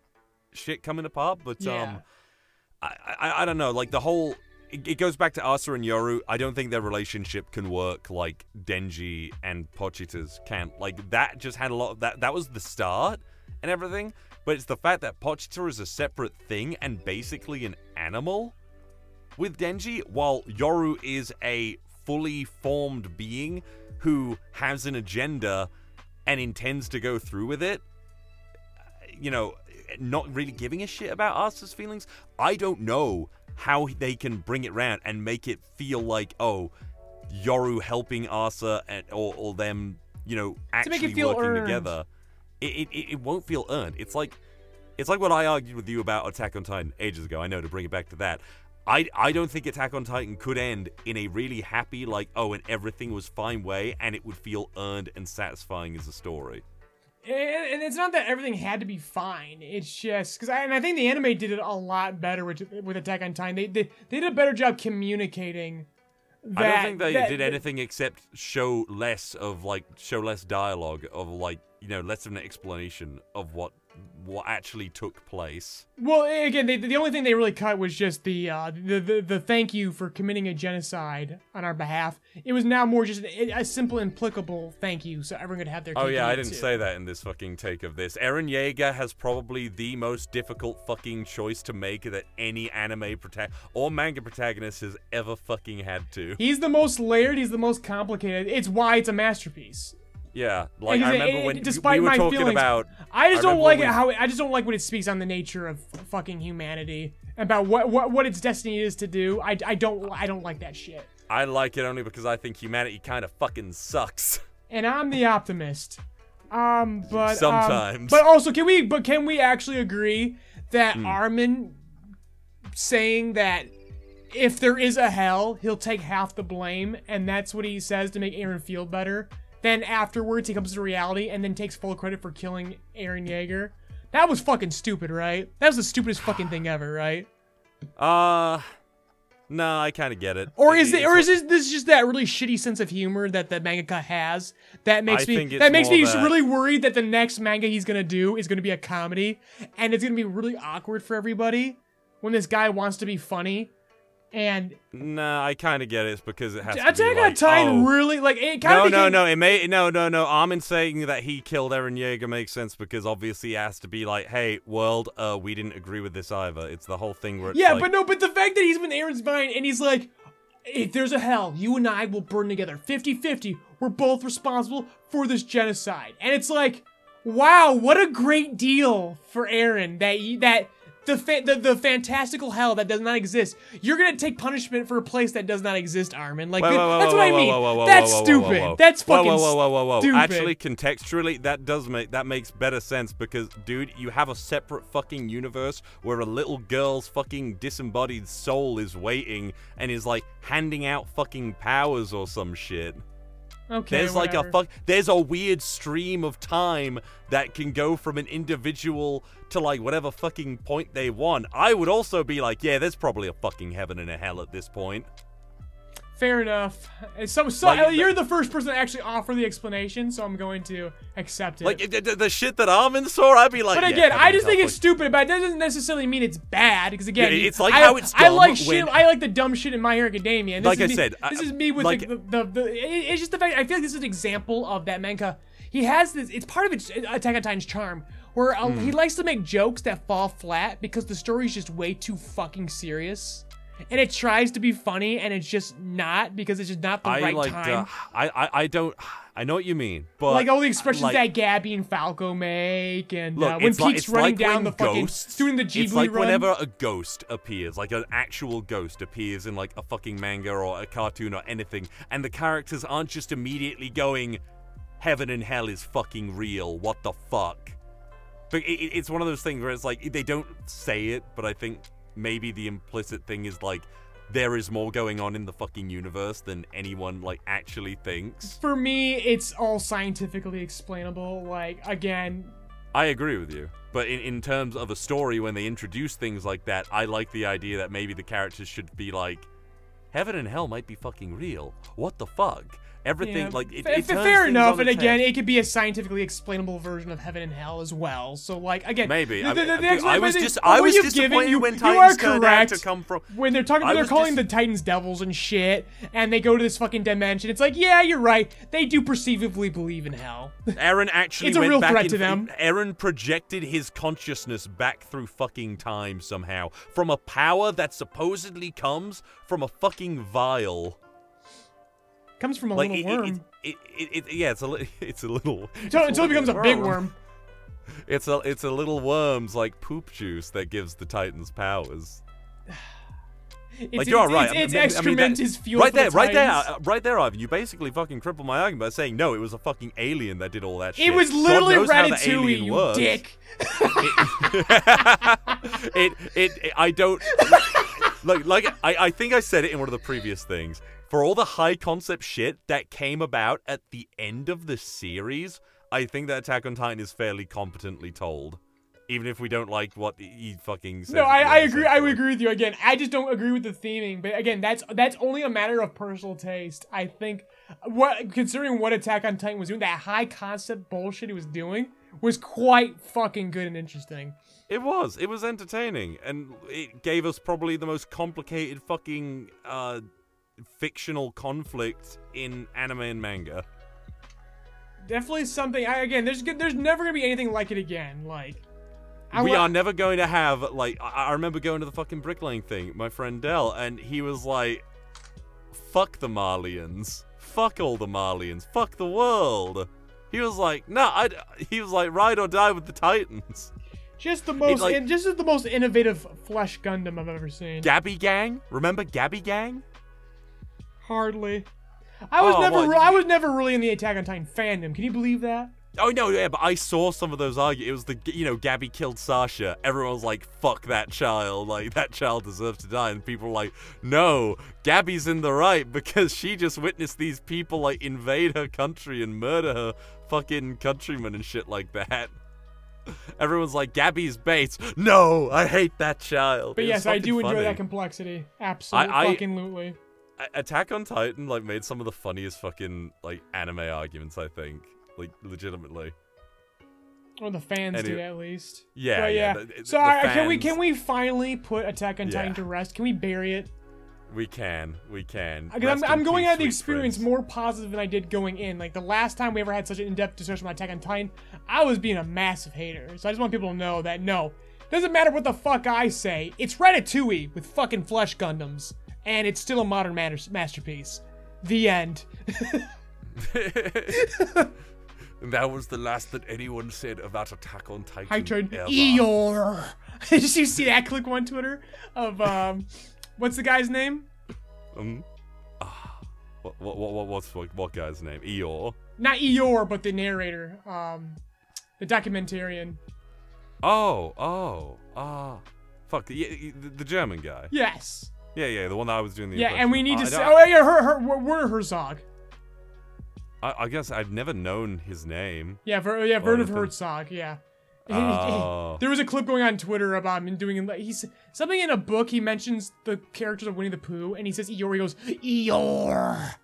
S2: shit coming apart. But,
S3: Yeah.
S2: um, I, I, I don't know, like, the whole. It, goes back to Asa and Yoru. I don't think their relationship can work like Denji and Pochita's can. Like, that just had a lot of that. That was the start and everything. But it's the fact that Pochita is a separate thing and basically an animal with Denji, while Yoru is a fully formed being who has an agenda and intends to go through with it, you know, not really giving a shit about Asa's feelings, I don't know how they can bring it round and make it feel like, oh, Yoru helping Asa and, or, or them, you know,
S3: To make it
S2: actually working
S3: earned.
S2: together. It, it, it won't feel earned. It's like it's like what I argued with you about Attack on Titan ages ago. I know to bring it back to that. I, I don't think Attack on Titan could end in a really happy, like, oh, and everything was fine way, and it would feel earned and satisfying as a story.
S3: And, it's not that everything had to be fine. It's just because I, and I think the anime did it a lot better with, with Attack on Titan. They, they they did a better job communicating. That,
S2: I don't think they
S3: that-
S2: did anything except show less of, like, show less dialogue, of, like, you know, less of an explanation of what what actually took place.
S3: Well, again, they, the only thing they really cut was just the, uh, the the the thank you for committing a genocide on our behalf. It was now more just a, a simple, implicable thank you, so everyone could have their.
S2: Oh yeah, I didn't
S3: too.
S2: say that in this fucking take of this. Eren Yeager has probably the most difficult fucking choice to make that any anime prota- or manga protagonist has ever fucking had to.
S3: He's the most layered. He's the most complicated. It's why it's a masterpiece.
S2: Yeah, like I remember
S3: it-
S2: when
S3: despite
S2: we were
S3: my
S2: talking
S3: feelings,
S2: about.
S3: I just
S2: I
S3: don't like it
S2: we-
S3: how it, I just don't like when it speaks on the nature of fucking humanity about what what what its destiny is to do. I, I don't I don't like that shit.
S2: I like it only because I think humanity kind of fucking sucks.
S3: And I'm the optimist. Um, but um,
S2: Sometimes.
S3: but also, can we but can we actually agree that
S2: Hmm.
S3: Armin saying that if there is a hell, he'll take half the blame, and that's what he says to make Eren feel better. Then afterwards, he comes to reality and then takes full credit for killing Eren Yeager. That was fucking stupid, right? That was the stupidest fucking thing ever, right?
S2: Uh, no, I kind of get it.
S3: Or is
S2: It-
S3: or is this, this just that really shitty sense of humor that the mangaka has that makes
S2: I
S3: me that makes me
S2: that-
S3: really worried that the next manga he's gonna do is gonna be a comedy and it's gonna be really awkward for everybody when this guy wants to be funny and
S2: Nah, I kind of get it. It's because it has to
S3: Attack
S2: be
S3: on
S2: like,
S3: Titan
S2: oh,
S3: really like it kind
S2: No,
S3: of
S2: no, no. It may no, no, no. Armin saying that he killed Eren Yeager makes sense because obviously he has to be like, hey, world, uh, we didn't agree with this either. It's the whole thing where it's
S3: yeah,
S2: like,
S3: but no, but the fact that he's been Eren's mind and he's like, if there's a hell, you and I will burn together 50 50. We're both responsible for this genocide. And it's like, wow, what a great deal for Eren that, he- that the, fa- the the fantastical hell that does not exist. You're gonna take punishment for a place that does not exist, Armin. Like
S2: Whoa, whoa,
S3: that's
S2: whoa,
S3: what I mean. that's stupid. That's fucking
S2: whoa, whoa, whoa, whoa, whoa.
S3: stupid.
S2: Actually, contextually, that does make that makes better sense because, dude, you have a separate fucking universe where a little girl's fucking disembodied soul is waiting and is like handing out fucking powers or some shit.
S3: Okay,
S2: There's like a fuck. There's a weird stream of time that can go from an individual to like whatever fucking point they want. I would also be like, yeah, there's probably a fucking heaven and a hell at this point.
S3: Fair enough. So, so
S2: Like,
S3: you're the first person to actually offer the explanation, so I'm going to accept it.
S2: Like the, the- the shit that in saw, I'd be like,
S3: but again,
S2: heaven
S3: I just think it's
S2: fuck-
S3: stupid, but it doesn't necessarily mean it's bad. Because again,
S2: Yeah, it's like
S3: I,
S2: how it's
S3: I like shit. I like the dumb shit in My Hero Academia. And this
S2: Like
S3: is
S2: I
S3: me,
S2: said,
S3: this
S2: I-
S3: is me with
S2: like-
S3: the, the, the, the. It's just the fact. I feel like this is an example of that manga. He has this. It's part of its Attack on Titan's charm, where uh,
S2: Hmm.
S3: he likes to make jokes that fall flat because the story's just way too fucking serious. And it tries to be funny, and it's just not because it's just not the
S2: I
S3: right
S2: like.
S3: time.
S2: Uh, I, I I don't. I know what you mean, but
S3: like all the expressions
S2: like,
S3: that Gabi and Falco make, and
S2: Look,
S3: uh, when Pieck's
S2: like,
S3: running
S2: like
S3: down the fucking
S2: ghosts,
S3: doing the Ghibli
S2: It's like
S3: run.
S2: whenever a ghost appears, like an actual ghost appears in like a fucking manga or a cartoon or anything, and the characters aren't just immediately going, "Heaven and hell is fucking real." What the fuck? But it- it's one of those things where it's like they don't say it, but I think maybe the implicit thing is like there is more going on in the fucking universe than anyone like actually thinks.
S3: For me, it's all scientifically explainable. Like again,
S2: I agree with you. But in, in terms of a story, when they introduce things like that, I like the idea that maybe the characters should be like, heaven and hell might be fucking real. What the fuck? Everything,
S3: yeah,
S2: like, it, it
S3: fair enough. And again, it could be a scientifically explainable version of heaven and hell as well. So like again,
S2: Maybe.
S3: The,
S2: I
S3: the,
S2: mean,
S3: the,
S2: I
S3: explanation-
S2: was
S3: just
S2: I was disappointed
S3: given, you,
S2: when
S3: you
S2: Titans
S3: are correct.
S2: to come from-
S3: when they're talking they're calling
S2: dis-
S3: the Titans devils and shit, and they go to this fucking dimension. It's like, yeah, you're right. They do perceivably believe in hell.
S2: Eren actually
S3: It's a real
S2: back
S3: threat
S2: in,
S3: to them.
S2: Eren projected his consciousness back through fucking time somehow from a power that supposedly comes from a fucking vial.
S3: Comes from a
S2: Like
S3: little
S2: it,
S3: worm.
S2: It, it, yeah, it's a it's a little
S3: until, until it becomes a big worm.
S2: It's a it's a little worm's like poop juice that gives the Titans powers.
S3: It's,
S2: Like you're
S3: it's,
S2: right.
S3: It's, it's
S2: I mean,
S3: excrement
S2: that-
S3: is fuel
S2: right
S3: for
S2: there,
S3: the
S2: right there, uh, right there, Ivan. You basically fucking crippled my argument by saying no. It was a fucking alien that did all that shit.
S3: It was literally
S2: knows how the
S3: Ratatouille, you
S2: works.
S3: dick.
S2: it, it, it, I don't. like, like I, I think I said it in one of the previous things. For all the high concept shit that came about at the end of the series, I think that Attack on Titan is fairly competently told. Even if we don't like what he fucking says.
S3: No, I, I agree. I would agree with you again. I just don't agree with the theming. But again, that's that's only a matter of personal taste. I think what considering what Attack on Titan was doing, that high concept bullshit he was doing was quite fucking good and interesting.
S2: It was. It was entertaining, and it gave us probably the most complicated fucking uh, fictional conflict in anime and manga.
S3: Definitely something. I again, there's there's never gonna be anything like it again. Like I
S2: we
S3: wa-
S2: are never going to have like I, I remember going to the fucking bricklaying thing, my friend Dell, and he was like, "Fuck the Marleyans, fuck all the Marleyans, fuck the world." He was like, "No, I." He was like, "Ride or die with the Titans."
S3: just the most,
S2: like-
S3: in, just the most innovative Flesh Gundam I've ever seen.
S2: Gabi Gang, remember Gabi Gang?
S3: Hardly. I was
S2: Oh,
S3: never.
S2: what,
S3: re- I was never really in the Attack on Titan fandom. Can you believe that?
S2: Oh no, yeah, but I saw some of those argue. It was the you know Gabi killed Sasha. Everyone was like, "Fuck that child! Like that child deserves to die." And people were like, "No, Gabi's in the right because she just witnessed these people like invade her country and murder her fucking countrymen and shit like that." Everyone's like, "Gabi's bait." No, I hate that child.
S3: But
S2: It was
S3: yes, I
S2: fucking
S3: do enjoy
S2: funny.
S3: that complexity. Absolutely,
S2: I-
S3: fucking lootly.
S2: Attack on Titan like made some of the funniest fucking like anime arguments. I think, like legitimately.
S3: Or the fans do at least.
S2: Yeah,
S3: But
S2: yeah,
S3: yeah.
S2: the-
S3: so
S2: the
S3: uh, can we can we finally put Attack on Titan
S2: Yeah.
S3: to rest? Can we bury it?
S2: We can, we can.
S3: I'm, I'm going out of the experience more positive than I did going in. Like the last time we ever had such an in-depth discussion about Attack on Titan, I was being a massive hater. So I just want people to know that no, doesn't matter what the fuck I say. It's Ratatouille with fucking flesh Gundams, and it's still a modern matter- masterpiece. The end.
S2: And that was the last that anyone said about Attack on Titan.
S3: I turn
S2: ever.
S3: Eeyore. Did you see that click on Twitter of um, what's the guy's name?
S2: Um, ah, what, what, what, what, what's what, what guy's name? Eeyore.
S3: Not Eeyore, but the narrator, um, the documentarian.
S2: Oh, oh, ah, fuck, the, the, the German guy.
S3: Yes.
S2: Yeah, yeah, the one that I was doing the.
S3: Yeah, and we need to
S2: impression
S3: say.
S2: I,
S3: Oh yeah, her, her, Werner Herzog.
S2: I, I guess I've never known his name.
S3: Yeah, Ver, yeah, Werner. Herzog. Yeah.
S2: Oh.
S3: There was a clip going on Twitter about him doing he's something in a book. He mentions the characters of Winnie the Pooh, and he says Eeyore. He goes Eeyore.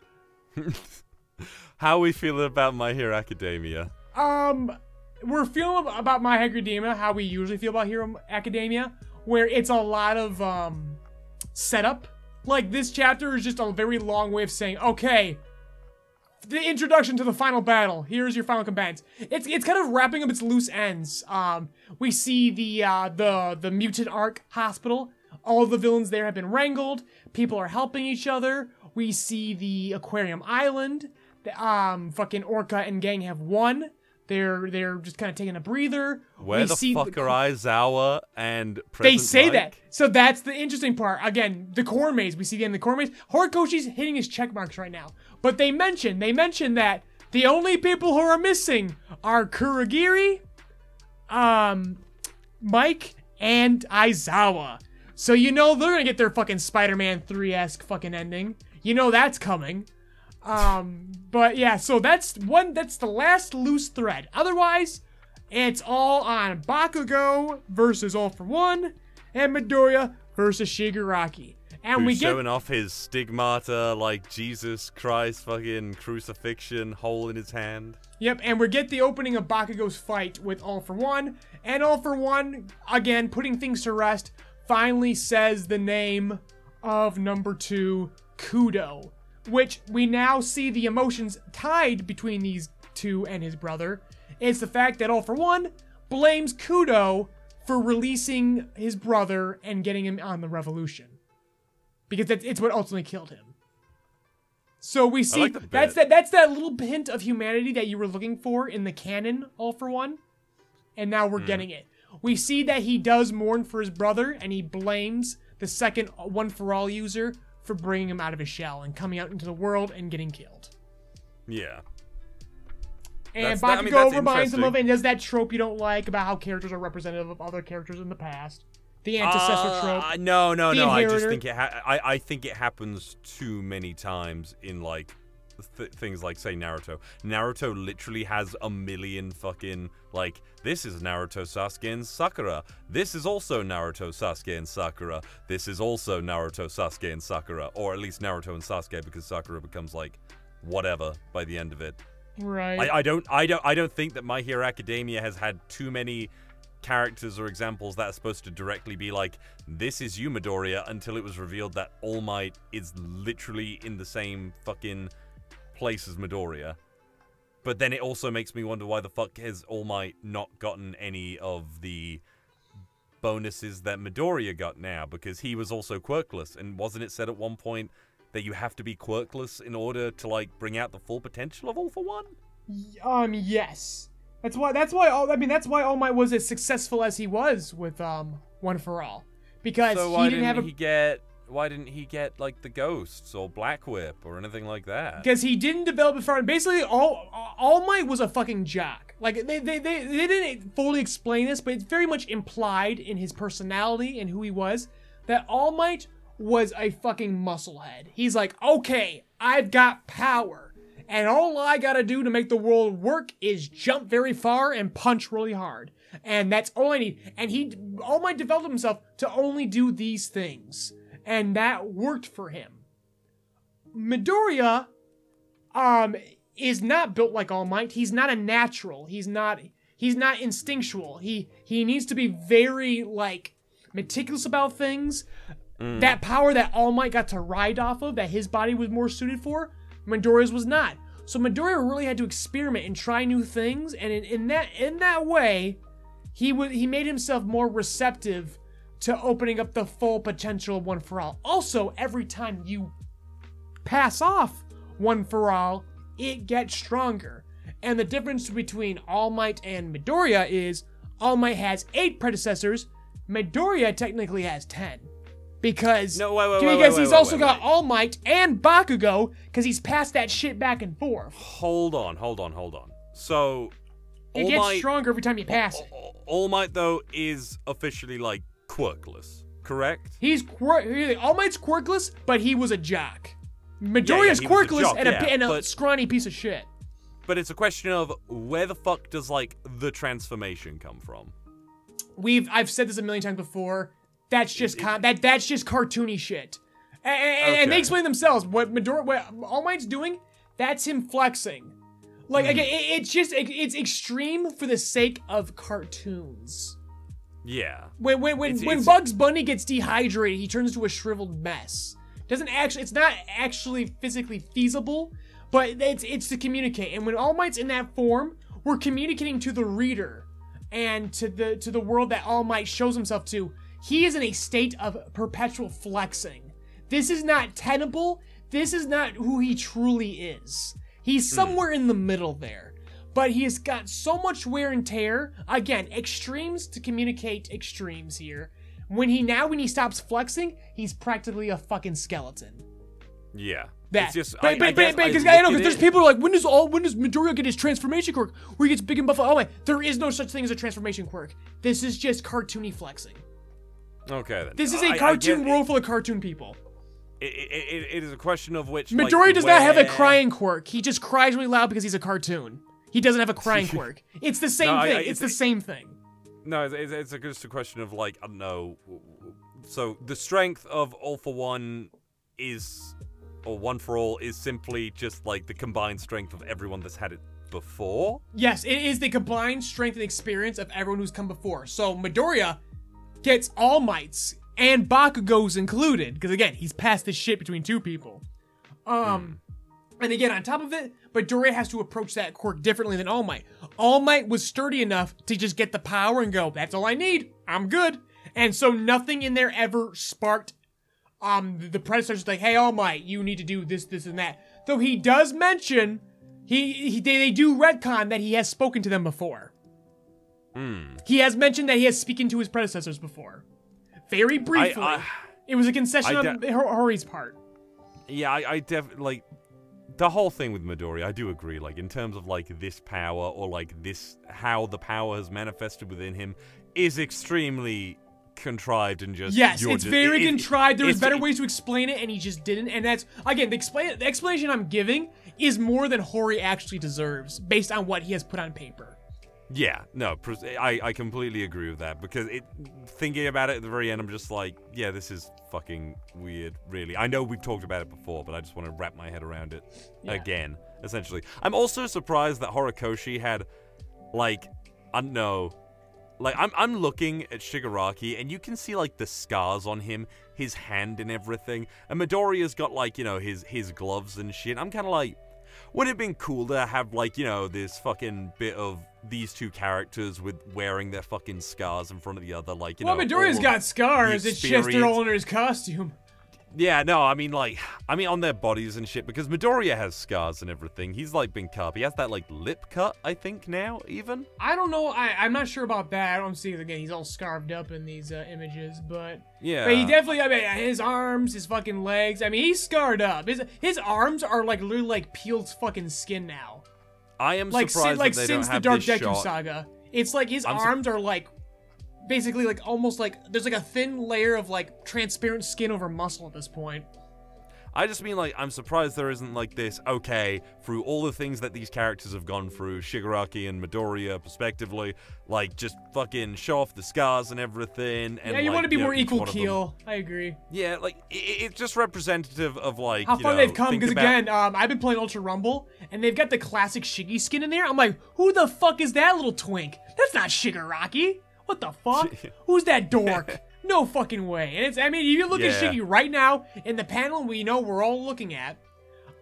S2: How we feeling about My Hero Academia?
S3: Um, we're feeling about My Hero Academia how we usually feel about Hero Academia, where it's a lot of um setup. Like this chapter is just a very long way of saying, okay, the introduction to the final battle. Here's your final combatants. It's it's kind of wrapping up its loose ends. Um, we see the uh, the the mutant arc hospital. All the villains there have been wrangled. People are helping each other. We see the aquarium island. The, um, fucking Orca and gang have won. They're they're just kind of taking a breather.
S2: Where
S3: we
S2: the
S3: see
S2: fuck are Aizawa and
S3: they say
S2: Mike?
S3: that. So that's the interesting part. Again, the core maze. We see the end of the core maze. Horikoshi's hitting his check marks right now. But they mention, they mention that the only people who are missing are Kurogiri, um, Mike, and Aizawa. So you know they're gonna get their fucking Spider-Man 3-esque fucking ending. You know that's coming. Um, but yeah, so that's one that's the last loose thread. Otherwise, it's all on Bakugo versus All for One and Midoriya versus Shigaraki. And we get
S2: showing off his stigmata like Jesus Christ fucking crucifixion hole in his hand.
S3: Yep, and we get the opening of Bakugo's fight with All for One, and All for One, again, putting things to rest, finally says the name of number two, Kudo, which we now see the emotions tied between these two and his brother. It's the fact that All for One blames Kudo for releasing his brother and getting him on the revolution. Because that's, it's what ultimately killed him. So we see
S2: like
S3: that's that that's that little hint of humanity that you were looking for in the canon, all for one. And now we're getting it. We see that he does mourn for his brother and he blames the second one for all user for bringing him out of his shell and coming out into the world and getting killed.
S2: Yeah.
S3: And
S2: That's- that- I mean,
S3: reminds him of and does that trope you don't like about how characters are representative of other characters in the past. The ancestor
S2: Uh,
S3: trope.
S2: No, no, no. I just think it. Ha- I I think it happens too many times in like th- things like say Naruto. Naruto literally has a million fucking like. This is Naruto, Sasuke, and Sakura. This is also Naruto, Sasuke, and Sakura. This is also Naruto, Sasuke, and Sakura, or at least Naruto and Sasuke because Sakura becomes like whatever by the end of it.
S3: right.
S2: I, I don't I don't I don't think that My Hero Academia has had too many characters or examples that are supposed to directly be like this is you Midoriya until it was revealed that All Might is literally in the same fucking place as Midoriya. But then it also makes me wonder why the fuck has All Might not gotten any of the bonuses that Midoriya got now because he was also quirkless and wasn't it said at one point that you have to be quirkless in order to like bring out the full potential of All for One?
S3: Um, yes. That's why. That's why. All I mean, that's why All Might was as successful as he was with um One for All, because
S2: So
S3: he
S2: why
S3: didn't,
S2: didn't,
S3: have a
S2: he get? Why didn't he get like the ghosts or Black Whip or anything like that?
S3: because he didn't develop it far. Basically, all All Might was a fucking jock. Like they, they they they didn't fully explain this, but it's very much implied in his personality and who he was that All Might was a fucking musclehead. He's like, okay, I've got power. And all I gotta do to make the world work is jump very far and punch really hard. And that's all I need. And he, All Might developed himself to only do these things. And that worked for him. Midoriya, um, is not built like All Might. He's not a natural. He's not, he's not instinctual. He, he needs to be very, like, meticulous about things. That power that All Might got to ride off of, that his body was more suited for, Midoriya's was not. So Midoriya really had to experiment and try new things, and in, in that in that way, he would he made himself more receptive to opening up the full potential of One for All. Also, every time you pass off One for All, it gets stronger. And the difference between All Might and Midoriya is All Might has eight predecessors, Midoriya technically has ten. Because,
S2: No, wait, wait,
S3: because
S2: wait, wait,
S3: he's also got. All Might and Bakugo, because he's passed that shit back and forth.
S2: Hold on, hold on, hold on. So,
S3: It
S2: All
S3: gets
S2: Might,
S3: stronger every time you pass it.
S2: All- All Might though is officially like quirkless, correct?
S3: He's quirk. All Might's quirkless, but he was a jock.
S2: yeah,
S3: Midoriya's
S2: was a
S3: quirkless
S2: jock,
S3: and, a,
S2: yeah,
S3: and a
S2: but-
S3: scrawny piece of shit.
S2: But it's a question of where the fuck does like the transformation come from?
S3: We've I've said this a million times before. That's just con- that that's just cartoony shit. And, and, and they explain themselves what Midor what All Might's doing. That's him flexing. Like
S2: Hmm.
S3: again, it, it's just it, it's extreme for the sake of cartoons.
S2: Yeah.
S3: When when when,
S2: It's-
S3: when
S2: it's-
S3: Bugs Bunny gets dehydrated, he turns into a shriveled mess. Doesn't actually it's not actually physically feasible, but it's it's to communicate. And when All Might's in that form, we're communicating to the reader and to the to the world that All Might shows himself to. He is in a state of perpetual flexing. This is not tenable. This is not who he truly is. He's hmm. somewhere in the middle there but he has got so much wear and tear. Again, extremes to communicate extremes here. When he now when he stops flexing, he's practically a fucking skeleton.
S2: Yeah.
S3: That,
S2: It's just,
S3: but,
S2: I,
S3: but, but, but,
S2: I
S3: because I know because there's people who are like, when does all when does Midoriya get his transformation quirk? Where he gets big and buff? Oh my, there is no such thing as a transformation quirk. This is just cartoony flexing.
S2: Okay then.
S3: This is a cartoon world full of cartoon people.
S2: It, it, it, it is a question of which.
S3: Midoriya
S2: like,
S3: does not have a crying quirk. He just cries really loud because he's a cartoon. He doesn't have a crying quirk. It's the same
S2: No,
S3: thing.
S2: I-
S3: it's,
S2: it's-
S3: the same thing.
S2: No, it's, it's, just a question of like I don't know. So the strength of All for One is, or One for All is simply just like the combined strength of everyone that's had it before.
S3: Yes, it is the combined strength and experience of everyone who's come before. So Midoriya gets All Mights and Bakugo's included, because again, he's passed this shit between two people. Um, and again, on top of it, but Midoriya has to approach that quirk differently than All Might. All Might was sturdy enough to just get the power and go, "That's all I need. I'm good." And so nothing in there ever sparked um the predecessors like, "Hey, All Might, you need to do this, this, and that." Though he does mention he, he they, they do retcon that he has spoken to them before.
S2: Hmm.
S3: He has mentioned that he has spoken to his predecessors before, very briefly.
S2: I-
S3: it was a concession
S2: I
S3: on
S2: de-
S3: Hor- Hori's part.
S2: Yeah, I, I def like the whole thing with Midori. I do agree. Like in terms of like this power or like this how the power has manifested within him is extremely contrived and just
S3: Yes, it's
S2: just-
S3: very
S2: it- it-
S3: contrived. There was better ways to explain it, and he just didn't. And that's again the explain the explanation I'm giving is more than Hori actually deserves, based on what he has put on paper.
S2: Yeah, no, I, I completely agree with that because it thinking about it at the very end, I'm just like, yeah, this is fucking weird, really. I know we've talked about it before, but I just want to wrap my head around it
S3: Yeah.
S2: again, essentially. I'm also surprised that Horikoshi had, like, I don't know, like I'm I'm looking at Shigaraki and you can see like the scars on him, his hand and everything, and Midoriya's got like you know his his gloves and shit. I'm kind of like. Would it have been cool to have like you know this fucking bit of these two characters with wearing their fucking scars in front of the other, like you
S3: well,
S2: know?
S3: Midoriya's got scars. It's just they're all under his costume.
S2: Yeah, no, I mean like, I mean on their bodies and shit because Midoriya has scars and everything. He's like been cut. He has that like lip cut, I think now even.
S3: I don't know. I, I'm not sure about that. I don't see it again. He's all scarved up in these uh, images, but
S2: Yeah.
S3: But he definitely, I mean, his arms, his fucking legs. I mean, he's scarred up. His his arms are like literally like peeled fucking skin now.
S2: I am
S3: Like si-
S2: surprised
S3: like
S2: that they
S3: since
S2: don't
S3: the
S2: have
S3: Dark
S2: this
S3: Deku
S2: shot.
S3: saga, it's like his
S2: I'm su-
S3: arms are like basically like almost like there's like a thin layer of like transparent skin over muscle at this point.
S2: I just mean like I'm surprised there isn't like this. Okay, through all the things that these characters have gone through, Shigaraki and Midoriya, respectively, like just fucking show off the scars and everything. And
S3: yeah, you
S2: like,
S3: want to be more
S2: each
S3: equal
S2: one of them-
S3: keel. I agree.
S2: Yeah, like i i- it's just representative of like
S3: How far
S2: know,
S3: they've come because
S2: about-
S3: again, um, I've been playing Ultra Rumble and they've got the classic Shiggy skin in there. I'm like, who the fuck is that little twink? That's not Shigaraki. What the fuck? Who's that dork? No fucking way. And it's, I mean, you look at
S2: Yeah.
S3: Shiggy right now in the panel we know we're all looking at.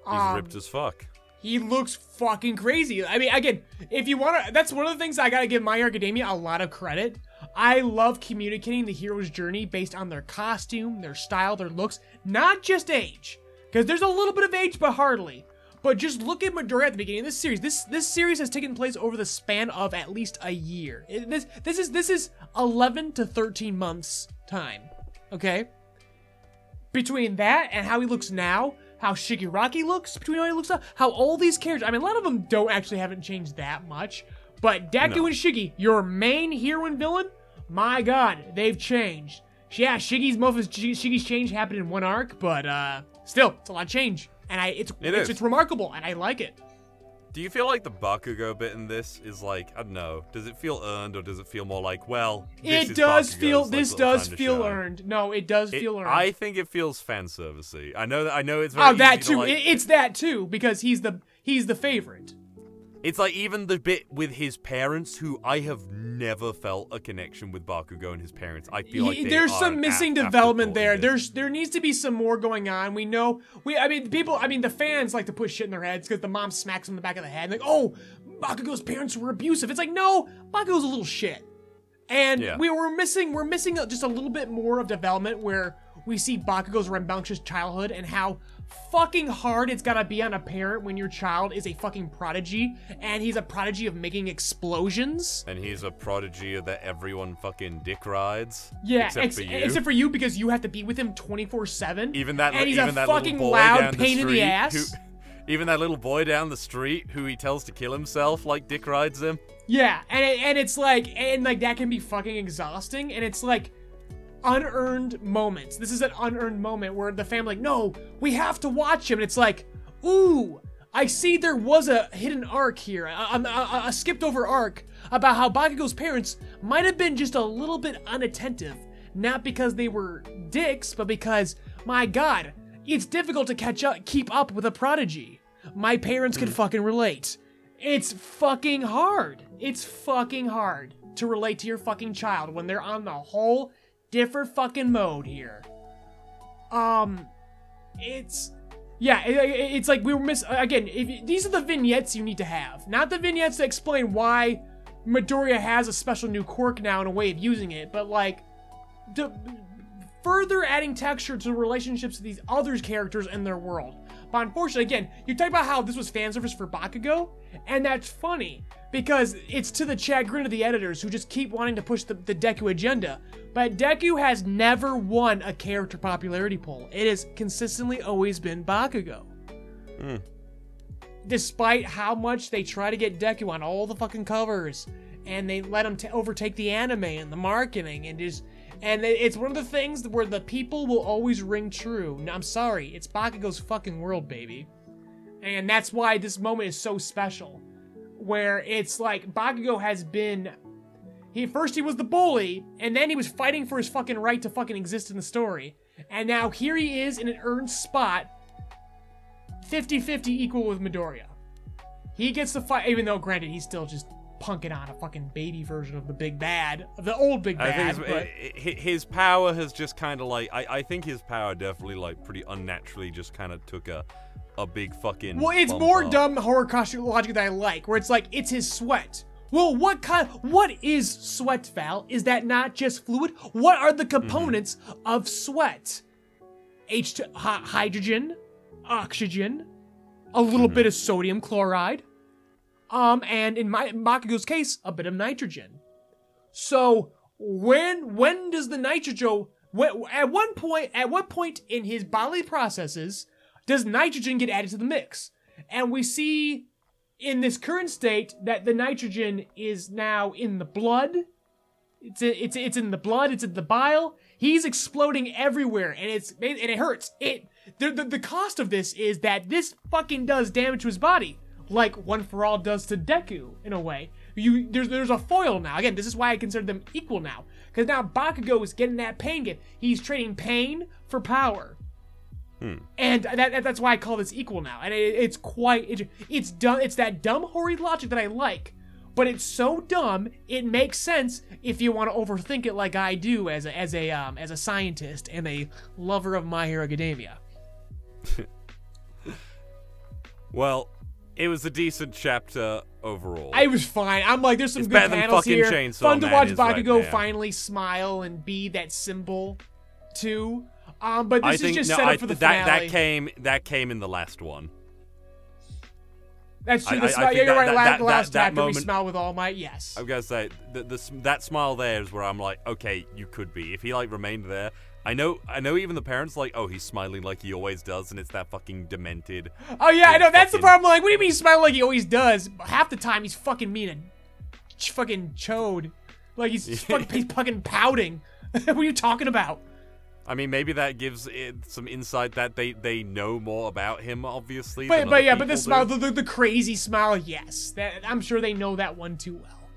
S2: he's
S3: um,
S2: ripped as fuck.
S3: He looks fucking crazy. I mean, again, if you want to, that's one of the things I gotta give My Hero Academia a lot of credit. I love communicating the hero's journey based on their costume, their style, their looks, not just age. Because there's a little bit of age, but hardly. But just look at Midoriya at the beginning of this series. This this series has taken place over the span of at least a year. It- this this is this is 11 to 13 months time. Okay? Between that and how he looks now, how Shigaraki looks, between how he looks now, how all these characters, I mean, a lot of them don't actually haven't changed that much. But Deku
S2: No.
S3: and Shiggy, your main hero and villain, my god, they've changed. Yeah, Shiggy's of Shiggy's change happened in one arc, but uh still, it's a lot of change. And I it's
S2: It
S3: it's, it's remarkable and I like it.
S2: Do you feel like the Bakugo bit in this is like I don't know? Does it feel earned or does it feel more like well? this
S3: It does
S2: Bakugo's,
S3: feel
S2: like,
S3: this does feel earned. No, it does
S2: It-
S3: feel earned.
S2: I think it feels fan servicey. I know that I know it's oh, very
S3: oh, that
S2: easy to,
S3: too.
S2: like-
S3: It- it's that too because he's the he's the favorite.
S2: It's like even the bit with his parents, who I have never felt a connection with Bakugo and his parents. I feel like
S3: there's some missing
S2: af-
S3: development there. There's there needs to be some more going on. We know we I mean people I mean the fans like to put shit in their heads because the mom smacks them in the back of the head like oh Bakugo's parents were abusive. It's like no Bakugo's a little shit, and
S2: Yeah.
S3: we were missing we're missing just a little bit more of development where we see Bakugo's rambunctious childhood and how fucking hard it's gotta be on a parent when your child is a fucking prodigy and he's a prodigy of making explosions.
S2: and he's a prodigy that everyone fucking dick rides.
S3: Yeah,
S2: except
S3: ex-
S2: for you.
S3: except for you because you have to be with him 24/7.
S2: even that,
S3: and he's
S2: even
S3: a
S2: that
S3: fucking
S2: little boy
S3: loud
S2: down
S3: pain
S2: the
S3: in
S2: street
S3: the ass.
S2: Who, even that little boy down the street who he tells to kill himself, like dick rides him.
S3: Yeah, and it, and it's like and like that can be fucking exhausting, and it's like unearned moments. This is an unearned moment where the family like, no, we have to watch him, and it's like, ooh, I see there was a hidden arc here, a, a, a- skipped over arc about how Bakugo's parents might have been just a little bit unattentive, not because they were dicks, but because my God, it's difficult to catch up, keep up with a prodigy. My parents can hmm. fucking relate. It's fucking hard. It's fucking hard to relate to your fucking child when they're on the whole different fucking mode here. Um, it's yeah, it- it- it's like we were miss again. If these are the vignettes you need to have, not the vignettes to explain why Midoriya has a special new quirk now and a way of using it, but like to further adding texture to the relationships of these other characters and their world. But unfortunately, again, you talk about how this was fan service for Bakugo, and that's funny because it's to the chagrin of the editors who just keep wanting to push the, the Deku agenda. But Deku has never won a character popularity poll. It has consistently always been Bakugo. Hmm. Despite how much they try to get Deku on all the fucking covers, and they let him t- overtake the anime and the marketing, and just and it's one of the things where the people will always ring true. No, I'm sorry, it's Bakugo's fucking world, baby, and that's why this moment is so special, where it's like Bakugo has been. He first he was the bully, and then he was fighting for his fucking right to fucking exist in the story, and now here he is in an earned spot 50-50 equal with Midoriya. He gets the fight, even though granted he's still just punking on a fucking baby version of the big bad, the old big bad. but
S2: it's, i- i- his power has just kind of like I, I think his power definitely like pretty unnaturally just kind of took a a big fucking.
S3: well, it's more
S2: up.
S3: dumb horror costume logic that I like, where it's like it's his sweat. Well, what kind? What is sweat, Val? Is that not just fluid? What are the components of sweat? H two, hy- hydrogen, oxygen, a little bit of sodium chloride, um, and in my in Bakugo's case, a bit of nitrogen. So when when does the nitrogen? When, at one point, at what point in his bodily processes does nitrogen get added to the mix? And we see in this current state that the nitrogen is now in the blood. It's it's it's in the blood. It's in the bile. He's exploding everywhere, and it's and it hurts. It the, the the cost of this is that this fucking does damage to his body, like One for All does to Deku in a way. You there's there's a foil now. Again, this is why I consider them equal now, because now Bakugo is getting that pain gift. He's trading pain for power. And that, that- that's why I call this equal now. And it, it's quite it, it's dumb. It's that dumb horrid logic that I like, but it's so dumb it makes sense if you want to overthink it like I do as a as a um, as a scientist and a lover of My Hero Academia.
S2: Well, it was a decent chapter. overall?
S3: I was fine. I'm like, there's some
S2: It's
S3: good
S2: better than
S3: panels
S2: fucking
S3: here. Fun to watch
S2: right
S3: Bakugo
S2: there.
S3: finally smile and be that symbol, too. Um, but this
S2: I
S3: is
S2: think
S3: just
S2: no,
S3: set up
S2: I,
S3: for the
S2: that
S3: finale.
S2: that came that came in the last one.
S3: That's true. The
S2: I- I
S3: smile,
S2: think
S3: yeah, you're
S2: that-
S3: right.
S2: that-
S3: last
S2: that-
S3: the last
S2: that- that
S3: chapter, we smile with All Might. Yes.
S2: I'm gonna say the, the that smile there is where I'm like, okay, you could be if he like remained there. I know, I know. Even the parents like, oh, he's smiling like he always does, and it's that fucking demented.
S3: Oh yeah, I know. That's the problem. Like, what do you mean he's smiling like he always does? Half the time he's fucking mean and ch- fucking chode. Like he's, fucking, he's fucking pouting. what are you talking about?
S2: I mean, maybe that gives it some insight that they they know more about him, obviously.
S3: But but yeah, but the
S2: people
S3: smile, the, the, the crazy smile, yes. That I'm sure they know that one too well.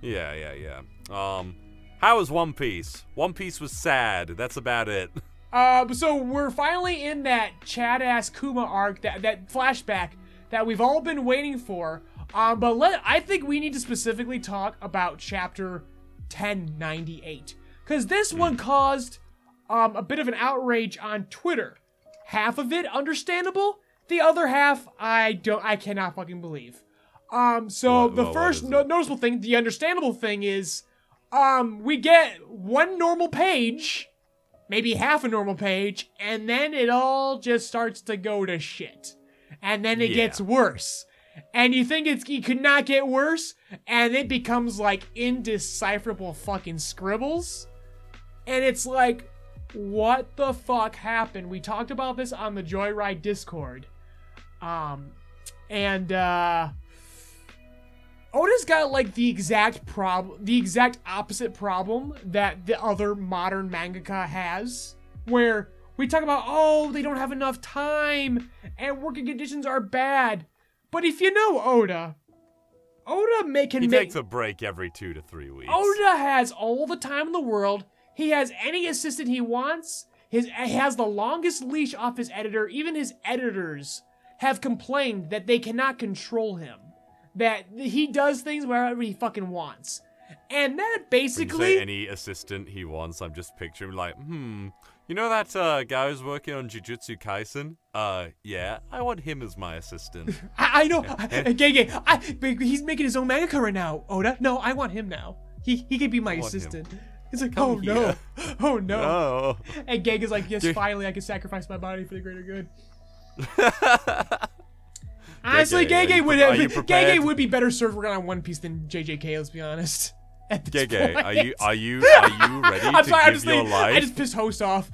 S2: Yeah, yeah, yeah. Um, how was One Piece? One Piece was sad. That's about it.
S3: Uh, so we're finally in that Chad ass Kuma arc, that that flashback that we've all been waiting for. Um, but let I think we need to specifically talk about chapter 1098 because this one caused um a bit of an outrage on Twitter. Half of it understandable, the other half I don't I cannot fucking believe. Um, so
S2: What-
S3: the
S2: what- what
S3: first
S2: is
S3: no- noticeable thing, the understandable thing is, um, we get one normal page maybe half a normal page, and then it all just starts to go to shit. And then it
S2: Yeah.
S3: gets worse. And you think it's, it could not get worse, and it becomes like indecipherable fucking scribbles. And it's like, what the fuck happened? We talked about this on the Joyride Discord. Um, and, uh, Oda's got like the exact problem, the exact opposite problem that the other modern mangaka has, where we talk about, oh, they don't have enough time and working conditions are bad. But if you know Oda, Oda can
S2: He
S3: make
S2: takes a break every two to three weeks.
S3: Oda has all the time in the world. He has any assistant he wants. His he has the longest leash off his editor. Even his editors have complained that they cannot control him. That he does things wherever he fucking wants. And that basically
S2: say any assistant he wants, I'm just picturing like, hmm, you know that uh, guy who's working on Jujutsu Kaisen? Uh, yeah, I want him as my assistant.
S3: I, I know Gay Gay I, but he's making his own manga right now, Oda. No, I want him now. He he could be my
S2: want him.
S3: It's like,
S2: Come
S3: oh no. Oh no.
S2: oh.
S3: And Geg is like, yes, finally, I can sacrifice my body for the greater good. Honestly,
S2: Gege,
S3: would
S2: pre- are
S3: have. Gege would be better served working on One Piece than JJK. Let's be honest.
S2: Gege, are you are you are you ready
S3: I'm
S2: to
S3: sorry. I'm
S2: give
S3: just
S2: your
S3: thinking,
S2: life?
S3: I just pissed host off.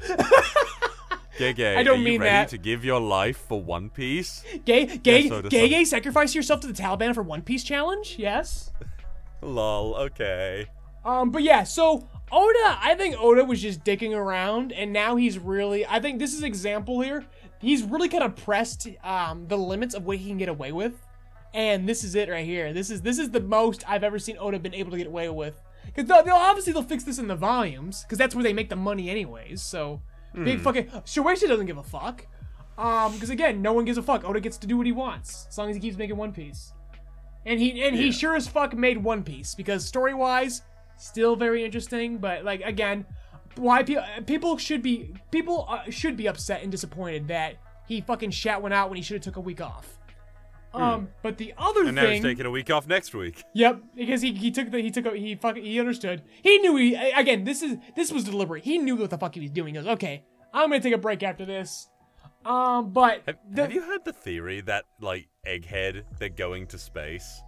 S2: Gege,
S3: I don't
S2: are you
S3: mean
S2: ready
S3: that.
S2: to give your life for One Piece?
S3: Gay, gay,
S2: Yes.
S3: Gege, sacrifice yourself to the Taliban for One Piece challenge. Yes.
S2: Lol. Okay.
S3: Um, but yeah, so Oda, I think Oda was just dicking around, and now he's really. I think this is example here. He's really kind of pressed um, the limits of what he can get away with, and this is it right here. This is this is the most I've ever seen Oda been able to get away with. Because they'll, they'll obviously they'll fix this in the volumes, because that's where they make the money anyways. So big fucking Shueisha doesn't give a fuck. Um, because again, no one gives a fuck. Oda gets to do what he wants as long as he keeps making One Piece. And he and he sure as fuck made One Piece because story wise, still very interesting. But like again, why pe- people should be people uh, should be upset and disappointed that he fucking shat one out when he should have took a week off. Um, but the other
S2: Hmm. And now he's taking a week off next week.
S3: yep, because he, he took the he took a, he fucking he understood. He knew he again. This is this was deliberate. He knew what the fuck he was doing. He goes, okay, I'm gonna take a break after this. Um, but
S2: Have,
S3: the-
S2: have you heard the theory that like Egghead they're going to space?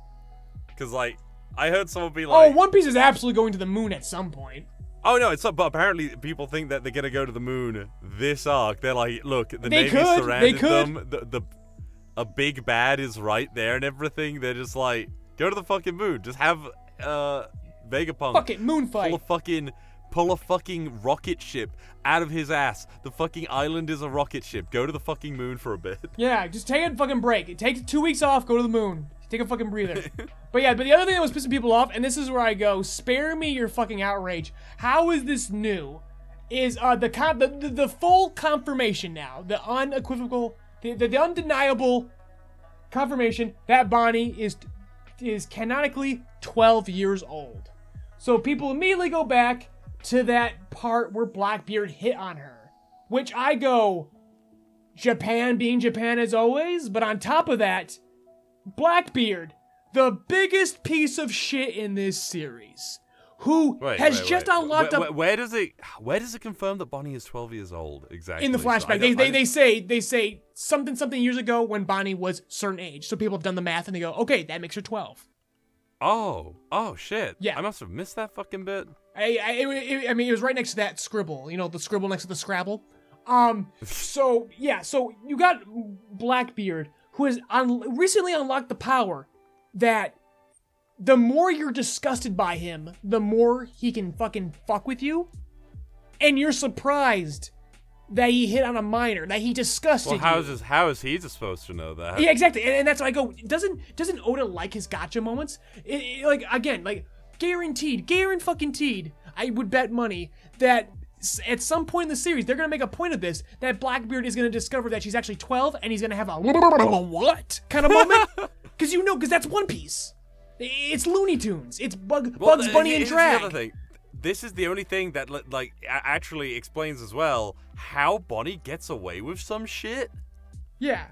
S2: Because like I heard someone be like,
S3: oh,
S2: like,
S3: One Piece is absolutely going to the moon at some point.
S2: Oh no, it's not. But apparently, people think that they're gonna go to the moon this arc. They're like, look, the
S3: They
S2: Navy
S3: could, they
S2: surrounded
S3: could.
S2: them. The, the a big bad is right there and everything. They're just like, go to the fucking moon. Just have uh Vegapunk
S3: Fuck it, moon
S2: fight.
S3: fight.
S2: a fucking pull a fucking rocket ship out of his ass. The fucking island is a rocket ship. Go to the fucking moon for a bit.
S3: Yeah, just take a fucking break. Take two weeks off, go to the moon. Take a fucking breather. but yeah, but the other thing that was pissing people off, and this is where I go, spare me your fucking outrage. How is this new? Is uh the con- the, the, the full confirmation now, the unequivocal, the, the, the undeniable confirmation that Bonnie is is canonically 12 years old. So people immediately go back to that part where Blackbeard hit on her, which I go, Japan being Japan as always, but on top of that, Blackbeard, the biggest piece of shit in this series, who
S2: Wait,
S3: has
S2: wait,
S3: just
S2: wait.
S3: unlocked
S2: where,
S3: a
S2: where, does it where does it confirm that Bonnie is 12 years old exactly?
S3: in the flashback.
S2: don't-
S3: They, they, they say they say something something years ago when Bonnie was certain age. So people have done the math and they go, okay, that makes her twelve.
S2: Oh, oh shit.
S3: Yeah.
S2: I must have missed that fucking bit.
S3: I I, it, I mean, it was right next to that scribble. You know, the scribble next to the Scrabble. Um. So yeah. So you got Blackbeard, who has un- recently unlocked the power that the more you're disgusted by him, the more he can fucking fuck with you, and you're surprised that he hit on a minor, that he disgusted
S2: Well, how
S3: you.
S2: is this, how is he supposed to know that?
S3: Yeah, exactly, and, and that's why I go. Doesn't doesn't Oda like his gotcha moments? It, it- like again, like guaranteed, guaranteed, fucking teed. I would bet money that at some point in the series they're gonna make a point of this. That Blackbeard is gonna discover that she's actually twelve, and he's gonna have a what kind of moment? Because you know, because that's One Piece. It's Looney Tunes. It's Bug,
S2: Well,
S3: Bugs
S2: th-
S3: Bunny and Drag.
S2: This is the only thing that like actually explains as well how Bonnie gets away with some shit.
S3: Yeah.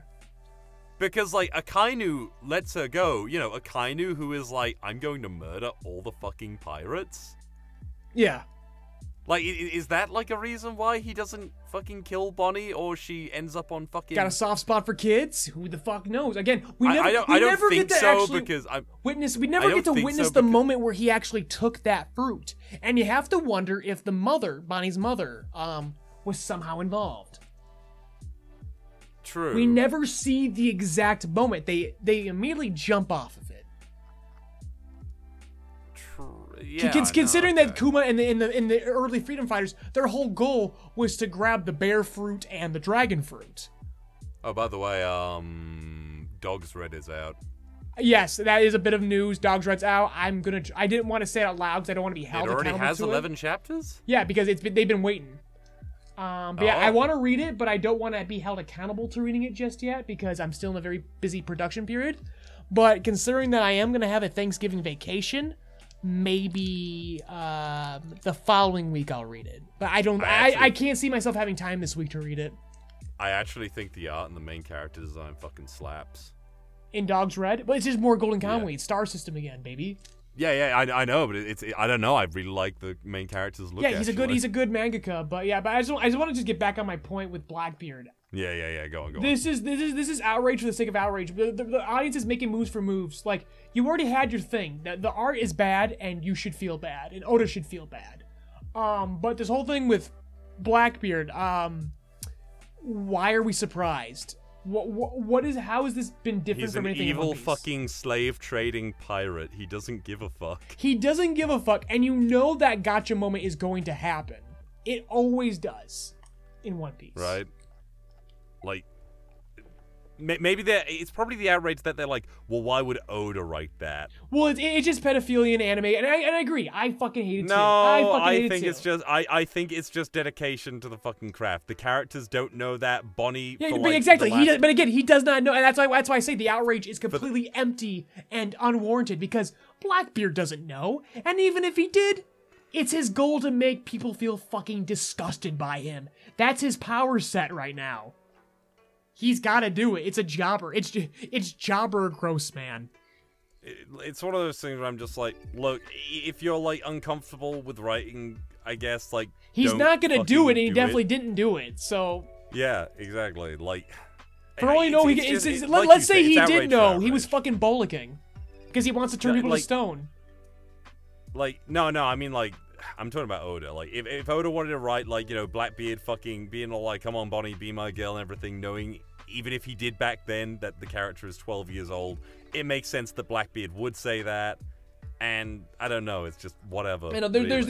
S2: Because like Akainu lets her go, you know, Akainu who is like, I'm going to murder all the fucking pirates.
S3: Yeah.
S2: Like, i- i- is that like a reason why he doesn't fucking kill Bonnie, or she ends up on fucking?
S3: Got a soft spot for kids? Who the fuck knows? Again, we never,
S2: I don't,
S3: we
S2: I don't
S3: never
S2: think
S3: get to
S2: so
S3: actually
S2: because I'm.
S3: witness we never get to witness
S2: so
S3: the moment where he actually took that fruit and you have to wonder if the mother bonnie's mother um was somehow involved
S2: True.
S3: we never see the exact moment they they immediately jump off of it
S2: True. Yeah,
S3: con-
S2: I know,
S3: considering that kuma and the in the in the early freedom fighters their whole goal was to grab the bear fruit and the dragon fruit
S2: Oh, by the way, um, Dogsred is out.
S3: yes that is a bit of news Dogsred out i'm gonna i didn't want to say it out loud because i don't want to be held
S2: It already has
S3: to it.
S2: 11 chapters?
S3: Yeah, because it's been, they've been waiting. Um, but yeah, I
S2: Oh.
S3: want to read it, but I don't want to be held accountable to reading it just yet because I'm still in a very busy production period. But considering that I am going to have a Thanksgiving vacation, maybe uh, the following week I'll read it. But I don't.
S2: I
S3: I,
S2: actually-
S3: I can't see myself having time this week to read it.
S2: I actually think the art and the main character design fucking slaps.
S3: In Dogsred, but it's just more Golden
S2: Yeah.
S3: Kamuy, it's Star System again, baby.
S2: Yeah, yeah, I, I know, but it's I don't know. I really like the main character's look.
S3: yeah, he's a good he's a good mangaka, but yeah, but I just I just want to just get back on my point with Blackbeard.
S2: Yeah, yeah, yeah. Go on, go on.
S3: This is this is this is outrage for the sake of outrage. The, the, the audience is making moves for moves. Like you already had your thing. The, the art is bad, and you should feel bad, and Oda should feel bad. Um, but this whole thing with Blackbeard, um, why are we surprised? What, what what is how has this been different
S2: He's
S3: from
S2: an
S3: anything
S2: evil fucking slave trading pirate. He doesn't give a fuck.
S3: He doesn't give a fuck, and you know that gotcha moment is going to happen. It always does in One Piece.
S2: right? Like, maybe they it's probably the outrage that they're like, well, why would Oda write that?
S3: Well, it's, it's just pedophilia in anime, and I, and I agree. I fucking hate it
S2: No,
S3: too. I fucking
S2: I,
S3: hate it
S2: think
S3: too.
S2: it's just I, I think it's just dedication to the fucking craft. The characters don't know that Bonnie.
S3: Yeah, but
S2: like,
S3: exactly.
S2: the
S3: He does, but again, he does not know, and that's why that's why I say the outrage is completely empty and unwarranted because Blackbeard doesn't know, and even if he did, it's his goal to make people feel fucking disgusted by him. That's his power set right now. He's got to do it. It's a jobber. It's it's jobber gross man.
S2: it's one of those things where I'm just like, look, if you're like uncomfortable with writing, I guess like
S3: He's not gonna do it, and he definitely didn't do it. So
S2: Yeah, exactly. Like,
S3: for all you know, he
S2: it's-
S3: it's,
S2: it's like
S3: let's say
S2: say,
S3: he did know. He was fucking bollocking because he wants to turn
S2: Yeah,
S3: people
S2: like-
S3: to stone.
S2: like no, no. I mean like. I'm talking about Oda. Like, if, if Oda wanted to write, like, you know, Blackbeard fucking being all like, come on, Bonnie, be my girl and everything, knowing even if he did back then that the character is 12 years old, it makes sense that Blackbeard would say that. And I don't know, it's just whatever.
S3: You know, there,
S2: really.
S3: there's